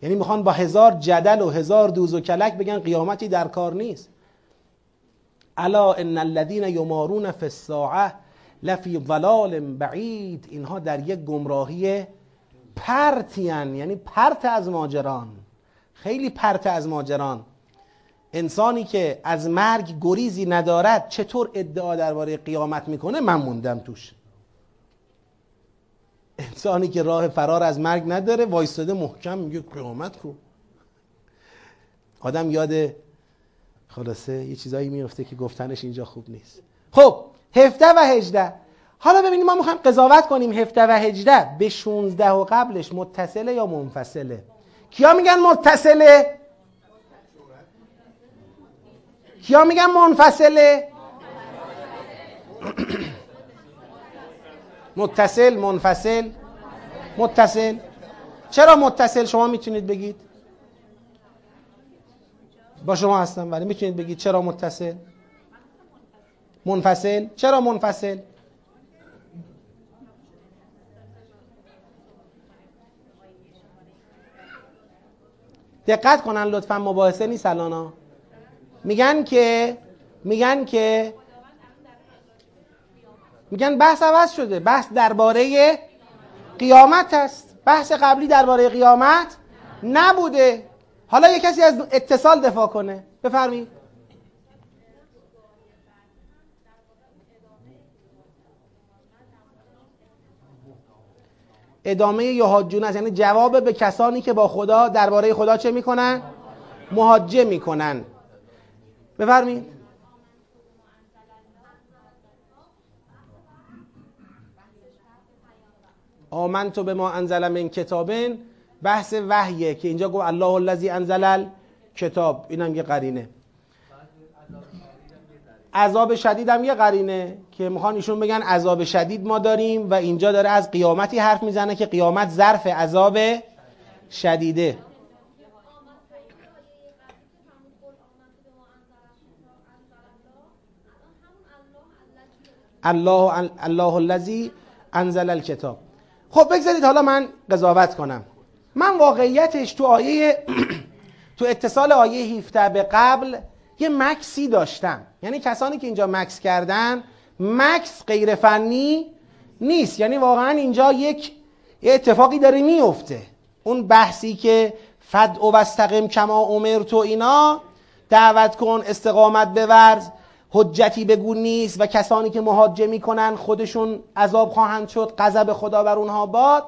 یعنی می‌خوان با هزار جدل و هزار دوز و کلک بگن قیامتی در کار نیست. الا ان الذين یمارون فی الساعه لفی ضلال بعید اینها در یک گمراهی پرتیان یعنی پرت از ماجران. خیلی پرت از ماجران. انسانی که از مرگ گریزی ندارد چطور ادعا درباره قیامت می‌کنه؟ من موندم توش. انسانی که راه فرار از مرگ نداره وایستاده محکم میگه قیامت کو. آدم یاد خلاصه یه چیزایی میفته که گفتنش اینجا خوب نیست. خب هفته و هجده. حالا ببینیم ما می‌خوایم قضاوت کنیم هفته و هجده. به 16 و قبلش متصله یا منفصله؟ کیا میگن متصله؟ کیا میگن منفصله؟ متصل منفصل. متصل. چرا متصل؟ شما می‌تونید بگید. با شما هستم ولی می‌تونید بگید چرا متصل؟ منفصل. چرا منفصل؟ دقت کنن لطفا مباحثه نیست الان میگن که میگن که میگن بحث عوض شده. بحث درباره قیامت است. بحث قبلی درباره قیامت نبوده. حالا یه کسی از اتصال دفاع کنه. بفرمایید. ادامه یهاجون است. یعنی جواب به کسانی که با خدا درباره خدا چه می‌کنن؟ مهاجه می‌کنن. بفرمایید. آمنتو به ما انزل من کتابن. بحث وحیه که اینجا گفت الله الذی انزل کتاب اینم یه قرینه. عذاب شدید هم یه قرینه که می‌خوان ایشون بگن عذاب شدید ما داریم و اینجا داره از قیامتی حرف می‌زنه که قیامت ظرف عذاب شدیده. الله الله الذی انزل الکتاب. خب بگذارید حالا من قضاوت کنم. من واقعیتش تو آیه تو اتصال آیه 17 به قبل یه مکسی داشتم. یعنی کسانی که اینجا مکس کردن مکس غیر فنی نیست. یعنی واقعا اینجا یک یه اتفاقی داره میفته. اون بحثی که فد و وستقم کما عمر تو اینا دعوت کن استقامت بورز. حجتی بگو نیست و کسانی که مهاجه می‌کنن خودشون عذاب خواهند شد غضب خدا بر اونها باد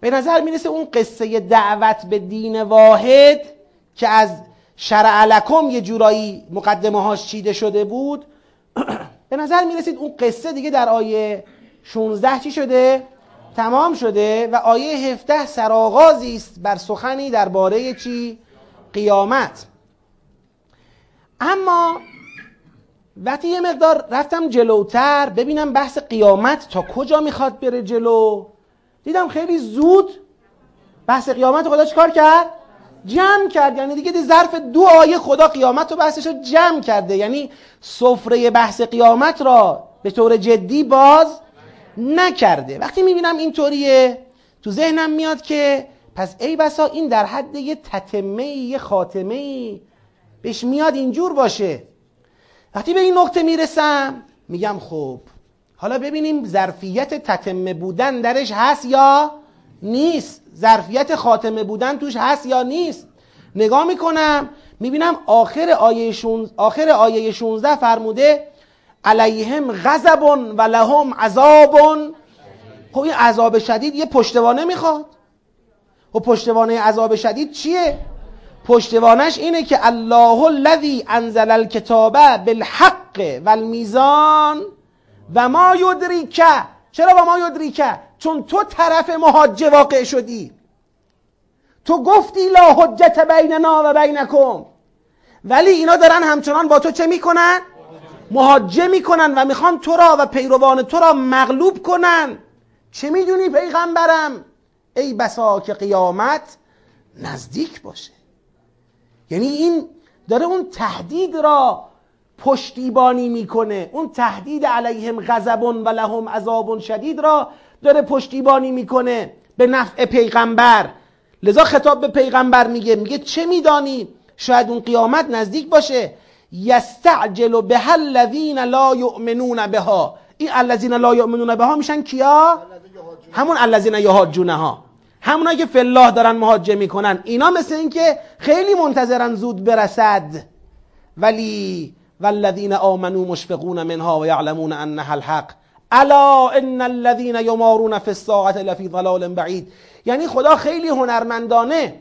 به نظر می‌رسه اون قصه دعوت به دین واحد که از شرع لکم یه جورایی مقدمه هاش چیده شده بود به نظر می‌رسید اون قصه دیگه در آیه 16 چی شده؟ تمام شده و آیه 17 سرآغازی است بر سخنی درباره چی؟ قیامت اما وقتی یه مقدار رفتم جلوتر ببینم بحث قیامت تا کجا می‌خواد بره جلو. دیدم خیلی زود بحث قیامت خدا چیکار کرد؟ جمع کرد. یعنی دیگه ظرف دو آیه خدا قیامت رو بحثش رو جمع کرده. یعنی سفره بحث قیامت را به طور جدی باز نکرده. وقتی می‌بینم اینطوریه تو ذهنم میاد که پس ای بسا این در حد یه تتمه یه خاتمه بهش میاد اینجور باشه. وقتی به این نقطه می‌رسم میگم خب حالا ببینیم ظرفیت تتمه بودن درش هست یا نیست. ظرفیت خاتمه بودن توش هست یا نیست. نگاه می‌کنم می‌بینم آخر آیه, شونز... آخر آیه 16 فرموده علیهم غضب و لهم عذاب. خب این عذاب شدید یه پشتوانه می‌خواد. و خب پشتوانه عذاب شدید چیه؟ پشتوانش اینه که الله الذی انزل الکتاب بالحق و و ما یدریکه چرا و ما یدریکه چون تو طرف محاجه واقع شدی. تو گفتی لا حجت بیننا و بینکم. ولی اینا دارن همچنان با تو چه می‌کنن؟ محاجه می‌کنن و می‌خوان تو را و پیروان تو را مغلوب کنن. چه می‌دونی پیغمبرم؟ ای بسا که قیامت نزدیک باشه. یعنی این داره اون تهدید را پشتیبانی می‌کنه. اون تهدید علیهم غضب و لهم عذاب شدید را داره پشتیبانی می‌کنه به نفع پیغمبر. لذا خطاب به پیغمبر میگه میگه چه میدانی؟ شاید اون قیامت نزدیک باشه. یستعجل به الذین لا یؤمنون بها. این الذین لا یؤمنون بها میشن کیا؟ همون الذین یهاجونها. همونایی که فلاح دارن مهاجه می‌کنن اینا مثل اینکه خیلی منتظرن زود برسد. ولی والذین آمنوا مشفقون منها و یعلمون انها الحق. الا ان الذين یمارون فی الساعه لفی ضلال بعید. یعنی خدا خیلی هنرمندانه.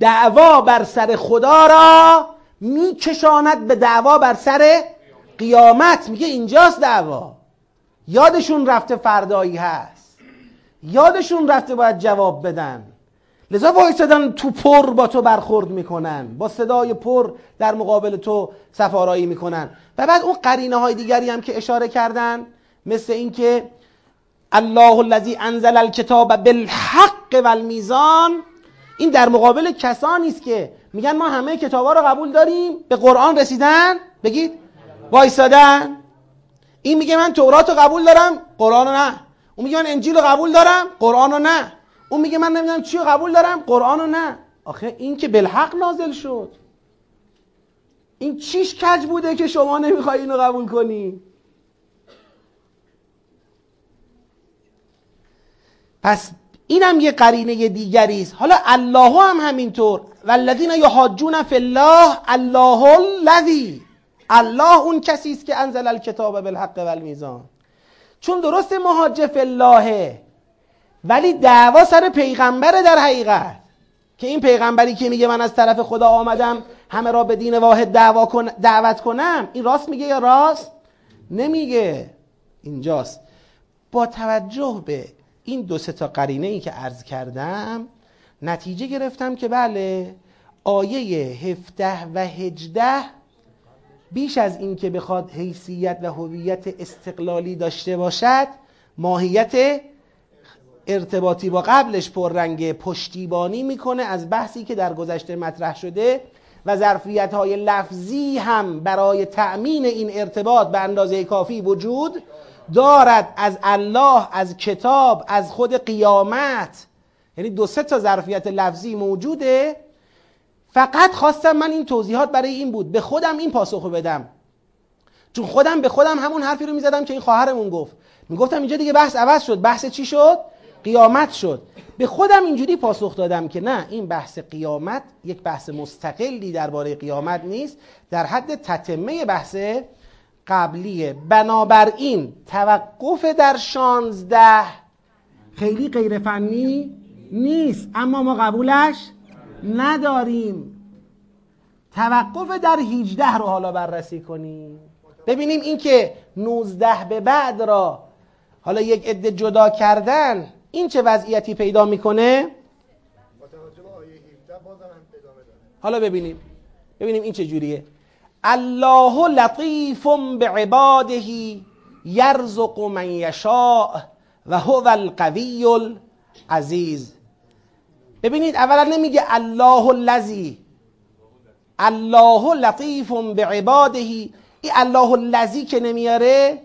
دعوا بر سر خدا را میکشاند به دعوا بر سر قیامت. میگه اینجاست دعوا. یادشون رفته فردایی هست. یادشون رفته باید جواب بدن. لذا وایستادن تو پر با تو برخورد می‌کنن با صدای پر در مقابل تو سفارایی می‌کنن. و بعد اون قرینه های دیگری هم که اشاره کردن مثل اینکه الله الذی انزل الکتاب بالحق والمیزان این در مقابل کسانی است که میگن ما همه کتابا رو قبول داریم به قرآن رسیدن. بگید وایسادن این میگه من تورات رو قبول دارم قرآن رو نه. اون میگه من انجیل رو قبول دارم قرآن رو نه. اون میگه من نمی‌دونم چی رو قبول دارم قرآن رو نه. آخه این که بالحق نازل شد. این چیش کج بوده که شما نمی‌خوای اینو قبول کنی؟ پس اینم یه قرینه دیگری است. حالا الله هم همینطور. والذین یحاجون فی الله الله الذی. الله اون کسی است که انزل الکتاب بالحق والمیزان. چون درست محاجه فی الله. ولی دعوا سر پیغمبره در حقیقت. که این پیغمبری که میگه من از طرف خدا آمدم همه را به دین واحد دعوت کنم این راست میگه یا راست؟ نمیگه. اینجاست. با توجه به این دو سه تا قرینه ای که عرض کردم نتیجه گرفتم که بله آیه 17 و 18 بیش از این که بخواد حیثیت و هویت استقلالی داشته باشد ماهیت ارتباطی با قبلش پررنگ پشتیبانی می‌کنه از بحثی که در گذشته مطرح شده و ظرفیت های لفظی هم برای تأمین این ارتباط به اندازه کافی وجود دارد. از الله از کتاب از خود قیامت. یعنی دو سه تا ظرفیت لفظی موجوده. فقط خواستم من این توضیحات برای این بود. به خودم این پاسخو بدم. چون خودم به خودم همون حرفی رو می‌زدم که این خواهرمون گفت. می‌گفتم اینجا دیگه بحث عوض شد. بحث چی شد؟ قیامت شد. به خودم اینجوری پاسخ دادم که نه این بحث قیامت یک بحث مستقلی درباره قیامت نیست. در حد تتمه بحث قبلیه بنابراین توقف در شانزده خیلی غیر فنی نیست. اما ما قبولش نداریم. توقف در 18 رو حالا بررسی کنیم. ببینیم این که 19 به بعد را حالا یک عده جدا کردن این چه وضعیتی پیدا می‌کنه؟ حالا ببینیم. ببینیم این چه جوریه. الله لطیف بعباده یرزق من یشاء و هو القوی العزیز. ببینید اولا نمیگه الله الذی. الله لطیف بعباده. این الله الذی که نمیاره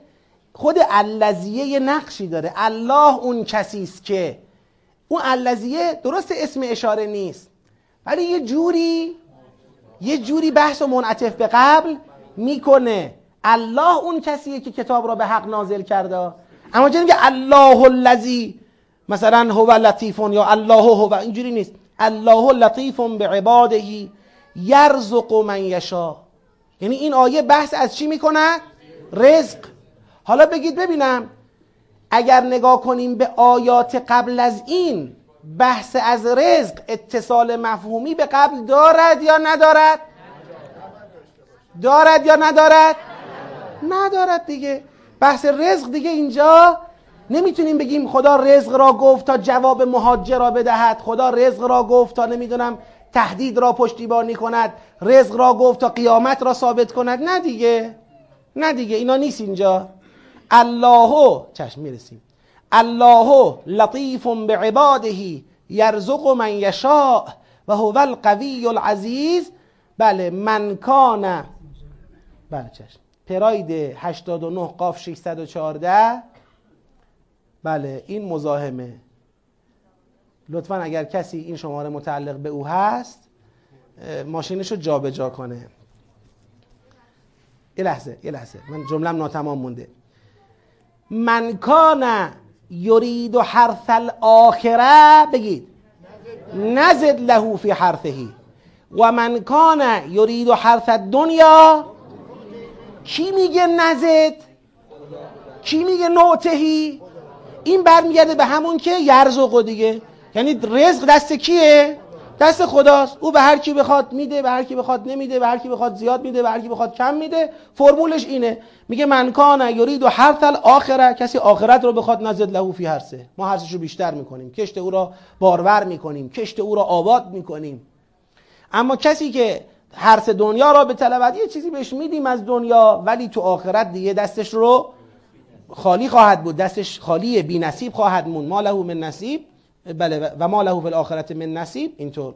خود الذیه نقشی داره. الله اون کسی است که اون الذیه درست اسم اشاره نیست. ولی یه جوری یه جوری بحث و منعطف به قبل می‌کنه. الله اون کسیه که کتاب را به حق نازل کرده. اما که الله الذی مثلا هو لطیفون یا الله هو اینجوری نیست. الله لطیف به عباده یرزق من یشا. یعنی این آیه بحث از چی می‌کنه؟ رزق. حالا بگید ببینم اگر نگاه کنیم به آیات قبل از این بحث از رزق اتصال مفهومی به قبل دارد یا ندارد؟ دارد یا ندارد؟ ندارد دیگه. بحث رزق دیگه اینجا نمی‌تونیم بگیم خدا رزق را گفت تا جواب مهاجر را بدهد. خدا رزق را گفت تا نمی‌دونم تهدید را پشتیبانی کند رزق را گفت تا قیامت را ثابت کند. نه دیگه. نه دیگه. اینا نیست اینجا. الله چشم می‌رسیم. الله لطیف بعباده یرزق من یشاء و هو القوی العزیز. بله من کان. بله چشم. پراید 89 قاف 614 بله این مزاحمه. لطفا اگر کسی این شماره متعلق به او هست ماشینش رو جابجا کنه. یه لحظه یه لحظه. من جملم ناتمام مونده. من کان یرید و حرث الاخره بگید. نزد له فی حرثهی و من کان یرید و حرث دنیا کی میگه نزد؟ کی میگه نوتهی؟ این برمیگرده به همون که یرزق دیگه. یعنی رزق دست کیه؟ دست خداست. او به هر کی بخواد میده به هر کی بخواد نمیده به هر کی بخواد زیاد میده به هر کی بخواد کم میده. فرمولش اینه. میگه من کان یرید و هر تل آخره کسی آخرت رو بخواد نزد لهو فی هرسه ما هرسش رو بیشتر می‌کنیم. کشت او را بارور می‌کنیم. کشت او را آباد می‌کنیم. اما کسی که هرس دنیا را به طلبت یه چیزی بهش میدیم از دنیا ولی تو آخرت دیگه دستش رو خالی خواهد بود دستش خالی بی نصیب خواهد مون ما له من نصیب بله و ما له فی الاخرت من نصیب اینطور.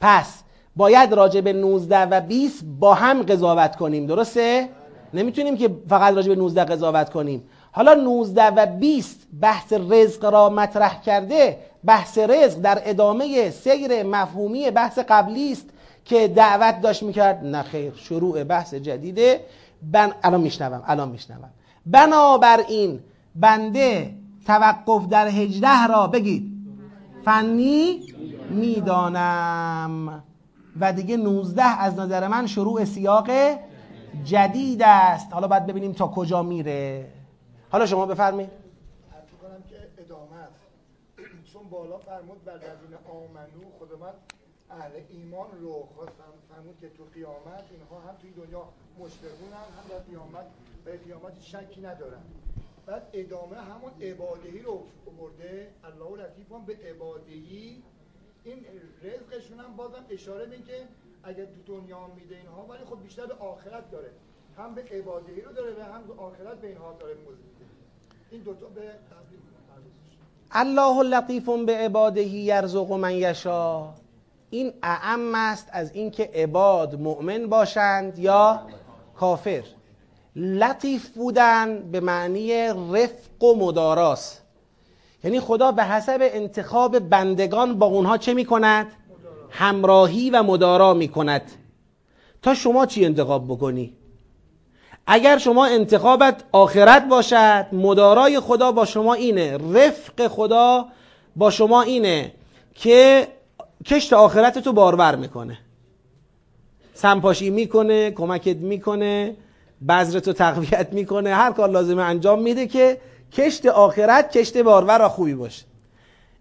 پس باید راجع به 19 و 20 با هم قضاوت کنیم درسته؟ نمی‌تونیم که فقط راجع به 19 قضاوت کنیم. حالا 19 و 20 بحث رزق را مطرح کرده بحث رزق در ادامه سیر مفهومی بحث قبلی است که دعوت داشت می‌کرد. نه خیر شروع بحث جدیده. بن الان میشنوم الان میشنوم. بنابراین بنده توقف در هجده را بگید. فنی می‌دانم. و دیگه 19 از نظر من شروع سیاق جدید است. حالا باید ببینیم تا کجا میره. حالا شما بفرمایید. کنم که ادامه است بالا فرمود بر این آمنو خود من اهل ایمان رو خواستم. فرمود که تو قیامت اینها هم توی دنیا مشتقون هم در قیامت به قیامت شکی ندارن. بعد ادامه همون عبادهی رو برده الله لطیفان به عبادهی این رزقشون هم بازم اشاره به که اگر تو دنیا میده اینها ولی خب بیشتر به آخرت داره. هم به عبادهی رو داره و هم به آخرت به اینها داره میده. این دوتا به الله لطیف به عبادهی یرزق من یشا. این اعم است از اینکه عباد مؤمن باشند یا کافر. لطیف بودن به معنی رفق و مداراست یعنی خدا به حسب انتخاب بندگان با اونها چه می کند؟ همراهی و مدارا می کند تا شما چی انتخاب بکنی؟ اگر شما انتخابت آخرت باشد مدارای خدا با شما اینه رفق خدا با شما اینه که کشت آخرت تو بارور می‌کنه سمپاشی می‌کنه کمکت می‌کنه بذرتو تقویت می‌کنه. هر کار لازمه انجام میده که کشت آخرت کشت بارور را خوبی باشه.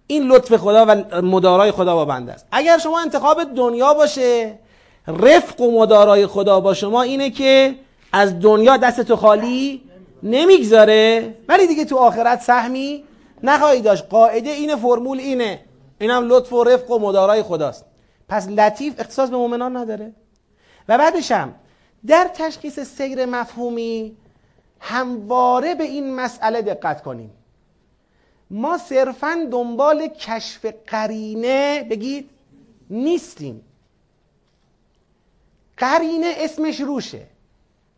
این لطف خدا و مدارای خدا با بنده است. اگر شما انتخاب دنیا باشه رفق و مدارای خدا با شما اینه که از دنیا دستتو خالی نمی‌گذاره ولی دیگه تو آخرت سهمی نخواهی داشت. قاعده اینه فرمول اینه. اینم لطف و رفق و مدارای خداست. پس لطیف اختصاص به مؤمنان نداره. و بعدش هم در تشخیص سیر مفهومی همواره به این مسئله دقت کنیم. ما صرفا دنبال کشف قرینه بگید نیستیم. قرینه اسمش روشه.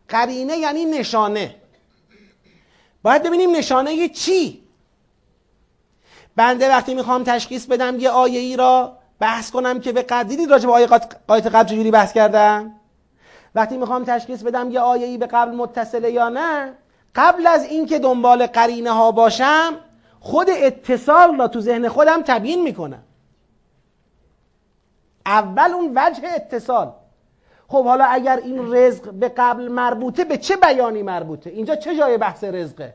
قرینه یعنی نشانه. باید ببینیم نشانه چی؟ بنده وقتی می‌خوام تشخیص بدم یه آیه ای را بحث کنم که به قدیدید راجع به آیه قایت قبل چجوری بحث کردم؟ وقتی می‌خوام تشخیص بدم یه آیه ای به قبل متصله یا نه قبل از اینکه دنبال قرینه ها باشم خود اتصال را تو ذهن خودم تبیین می‌کنم. اول اون وجه اتصال. خب حالا اگر این رزق به قبل مربوطه به چه بیانی مربوطه؟ اینجا چه جای بحث رزقه؟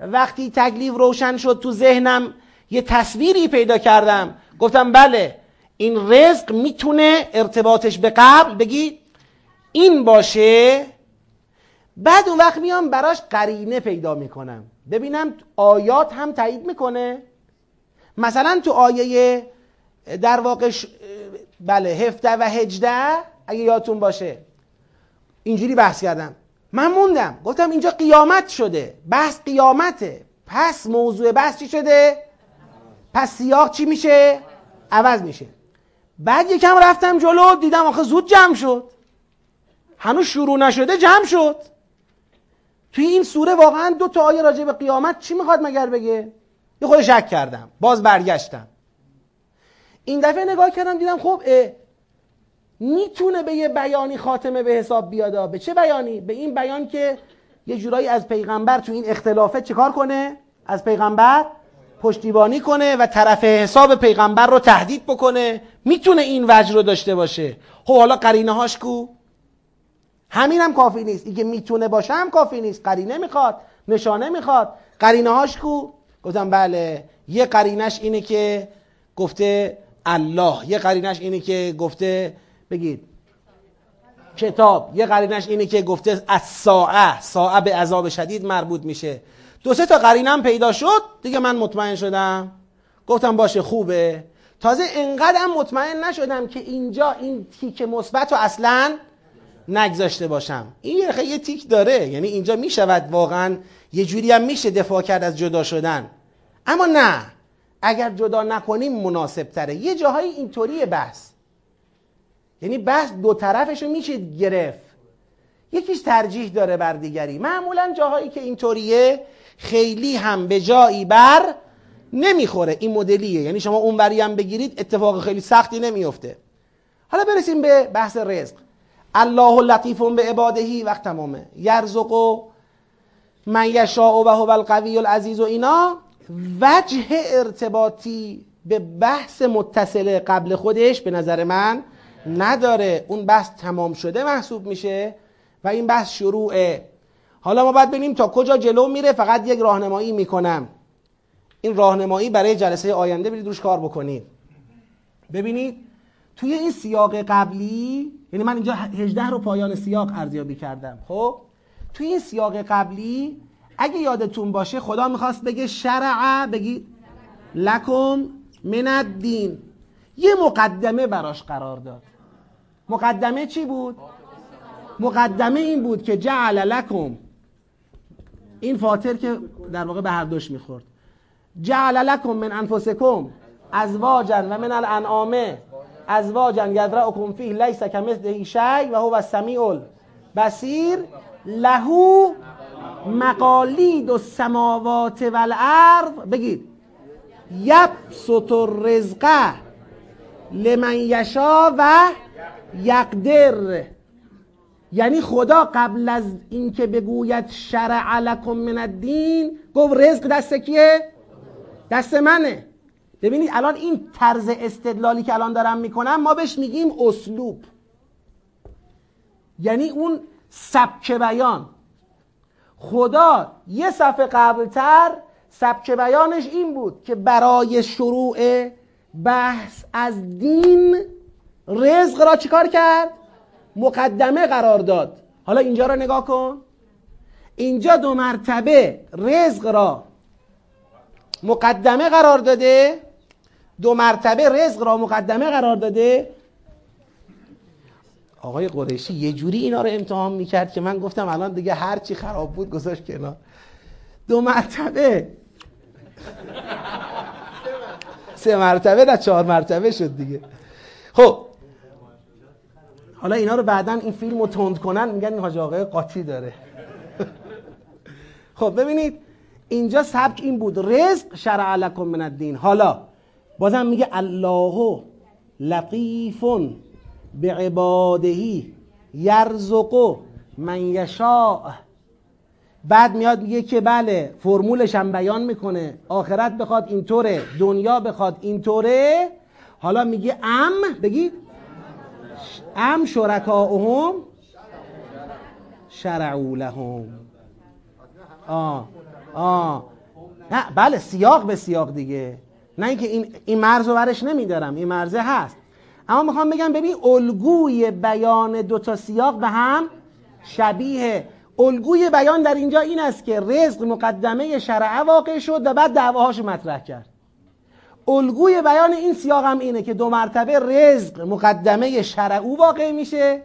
وقتی تکلیف روشن شد تو ذهنم یه تصویری پیدا کردم. گفتم بله این رزق می‌تونه ارتباطش به قبل بگی؟ این باشه. بعد اون وقت میام براش قرینه پیدا می‌کنم. ببینم آیات هم تایید می‌کنه. مثلا تو آیه در واقع بله هفته و هجده اگه یادتون باشه. اینجوری بحث کردم. من موندم. گفتم اینجا قیامت شده. بحث قیامته. پس موضوع بحث چی شده؟ پس سیاق چی میشه؟ عوض میشه. بعد یکم رفتم جلو دیدم آخه زود جمع شد. هنوز شروع نشده جمع شد. توی این سوره واقعا دو تا آیه راجع به قیامت چی می‌خواد مگر بگه؟ یه خود شک کردم. باز برگشتم. این دفعه نگاه کردم دیدم خب می‌تونه به یه بیانی خاتمه به حساب بیاد به چه بیانی؟ به این بیان که یه جورایی از پیغمبر تو این اختلافه چیکار کنه؟ از پیغمبر پشتیبانی کنه و طرف حساب پیغمبر رو تهدید بکنه می‌تونه این وجه رو داشته باشه. خب حالا قرینه هاش کو؟ همین هم کافی نیست. اینکه می‌تونه باشه هم کافی نیست. قرینه می‌خواد نشانه می‌خواد. قرینه هاش کو؟ گفتم بله. یه قرینش اینه که گفته الله. یه قرینش اینه که گفته بگید. کتاب. یه قرینش اینه که گفته از ساعه ساعه به عذاب شدید مربوط میشه. دو سه تا قرینم پیدا شد دیگه من مطمئن شدم. گفتم باشه خوبه. تازه انقدرم مطمئن نشدم که اینجا این تیک مثبت رو اصلا نگذاشته باشم. این یه تیک داره یعنی اینجا می‌شود واقعا یه جوری هم میشه دفاع کرد از جدا شدن. اما نه اگر جدا نکنیم مناسب تره. یه جاهای اینطوری بحث. یعنی بحث دو طرفش رو میشه گرفت. یکیش ترجیح داره بر دیگری. معمولا جاهایی که اینطوریه خیلی هم به جایی بر نمی‌خوره. این مدلیه. یعنی شما اون هم بگیرید اتفاق خیلی سختی نمیفته. حالا برسیم به بحث رزق. الله لطیف به عبادهی وقت تمامه. یرزق من یشاء و هو القوی العزیز و اینا. وجه ارتباطی به بحث متصل قبل خودش به نظر من نداره. اون بحث تمام شده محسوب میشه. و این بحث شروعه. حالا ما باید ببینیم تا کجا جلو میره. فقط یک راهنمایی می‌کنم. این راهنمایی برای جلسه آینده برید روش کار بکنید. ببینید توی این سیاق قبلی یعنی من اینجا 18 رو پایان سیاق ارزیابی کردم خب؟ توی این سیاق قبلی اگه یادتون باشه خدا می‌خواست بگه شرع بگی لکم من الدین. یه مقدمه براش قرار داد. مقدمه چی بود؟ مقدمه این بود که جعل لکم. این فاتر که در واقع به هر دوش می‌خورد. جعل لکم من انفسکم ازواجا و من الانعام ازواجا یدرعکم فیه لیس کمثله شی و هو السمیع البصیر. لهو مقالید سماوات و الارض بگید. یبسط الرزقه لمن یشا و یقدر. یعنی خدا قبل از اینکه بگوید شرع لکم من الدین گفت رزق دست کیه؟ دست منه. ببینید الان این طرز استدلالی که الان دارم می‌کنم ما بهش میگیم اسلوب. یعنی اون سبک بیان. خدا یه صفحه قبلتر سبک بیانش این بود که برای شروع بحث از دین رزق را چیکار کرد؟ مقدمه قرار داد. حالا اینجا را نگاه کن. اینجا دو مرتبه رزق را مقدمه قرار داده. دو مرتبه رزق را مقدمه قرار داده. آقای قریشی یه جوری اینا رو امتحان می‌کرد که من گفتم الان دیگه هر چی خراب بود گذاشت کنار. دو مرتبه. سه مرتبه نه چهار مرتبه شد دیگه. خب حالا اینا رو بعدا این فیلم رو تند کنن میگن این حاج آقای قاطی داره. خب ببینید اینجا سبک این بود. رزق شرع لکم من الدین. حالا بازم میگه الله لطیف به عبادهی یرزق من یشاء. بعد میاد میگه که بله فرمولش هم بیان می‌کنه. آخرت بخواد اینطوره دنیا بخواد اینطوره. حالا میگه ام بگید ام شرکاؤهم شرعو لهم. آه آه نه بله سیاق به سیاق دیگه. نه اینکه این این مرز رو برش نمیدارم این مرزه هست. اما می‌خوام بگم ببین الگوی بیان دو تا سیاق به هم شبیه. الگوی بیان در اینجا این است که رزق مقدمه شرعه واقع شد و بعد دعواهاش مطرح کرد. الگوی بیان این سیاق هم اینه که دو مرتبه رزق مقدمه شرعو واقع میشه.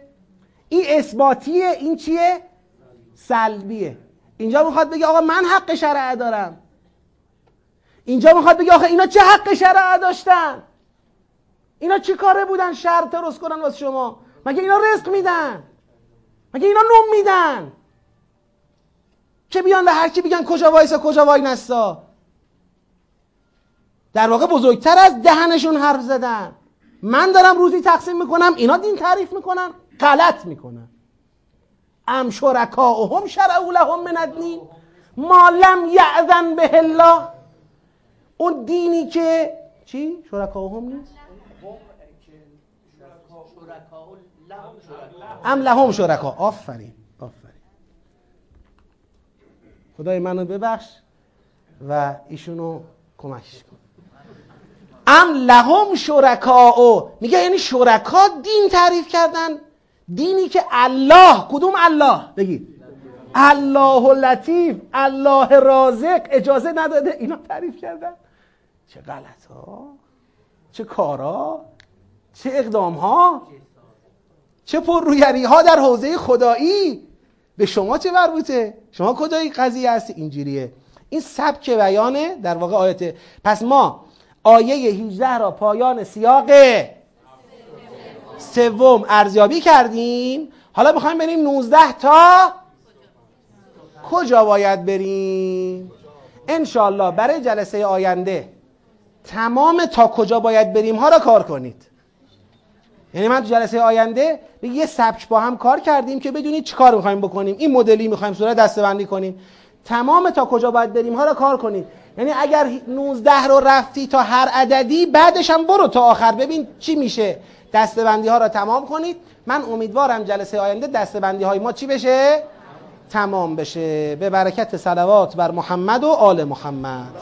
این اثباتیه این چیه؟ سلبیه. اینجا می‌خواد بگه آقا من حق شرعه دارم. اینجا می‌خواد بگه آخه اینا چه حق شرعه داشتن؟ اینا چی کاره بودن؟ شرط درست کنن واسه شما. مگه اینا رزق میدن؟ مگه اینا نوم میدن؟ که بیان به هر کی بگن؟ کجا وایسا کجا وای نستا؟ در واقع بزرگتر از دهنشون حرف زدن. من دارم روزی تقسیم می‌کنم اینا دین تعریف می‌کنن غلط می‌کنن. ام شرکاهم شرعوا لهم من الدین. ما لم یعذن به الله. اون دینی که چی؟ شرکاهم نیست؟ ام لهم شرکا. آفرین آفرین. خدای منو ببخش و ایشونو کمکش کن. ام لهم شرکا میگه یعنی شرکا دین تعریف کردن. دینی که الله کدوم الله؟ بگید الله لطیف الله رازق اجازه نداده. اینا تعریف کردن. چه غلط ها چه کارا؟ چه اقدام ها چه پررویری ها در حوزه خدایی؟ به شما چه مربوطه؟ شما کجای قضیه هستی؟ اینجوریه. این سبک بیانه در واقع آیت پس ما آیه 18 را پایان سیاق سوم ارزیابی کردیم. حالا می‌خوایم بریم 19 تا کجا باید بریم؟ انشالله برای جلسه آینده تمام تا کجا باید بریم ها را کار کنید. یعنی من تو جلسه آینده به یه سبک با هم کار کردیم که بدونید چی کار می‌خوایم بکنیم. این مدلی می‌خوایم صورت دستبندی کنیم. تمام تا کجا باید بریم ها را کار کنید. یعنی اگر 19 رو رفتی تا هر عددی بعدش هم برو تا آخر. ببین چی میشه. دستبندی ها را تمام کنید. من امیدوارم جلسه آینده دستبندی های ما چی بشه؟ تمام بشه. به برکت صلوات بر محمد و آل محمد.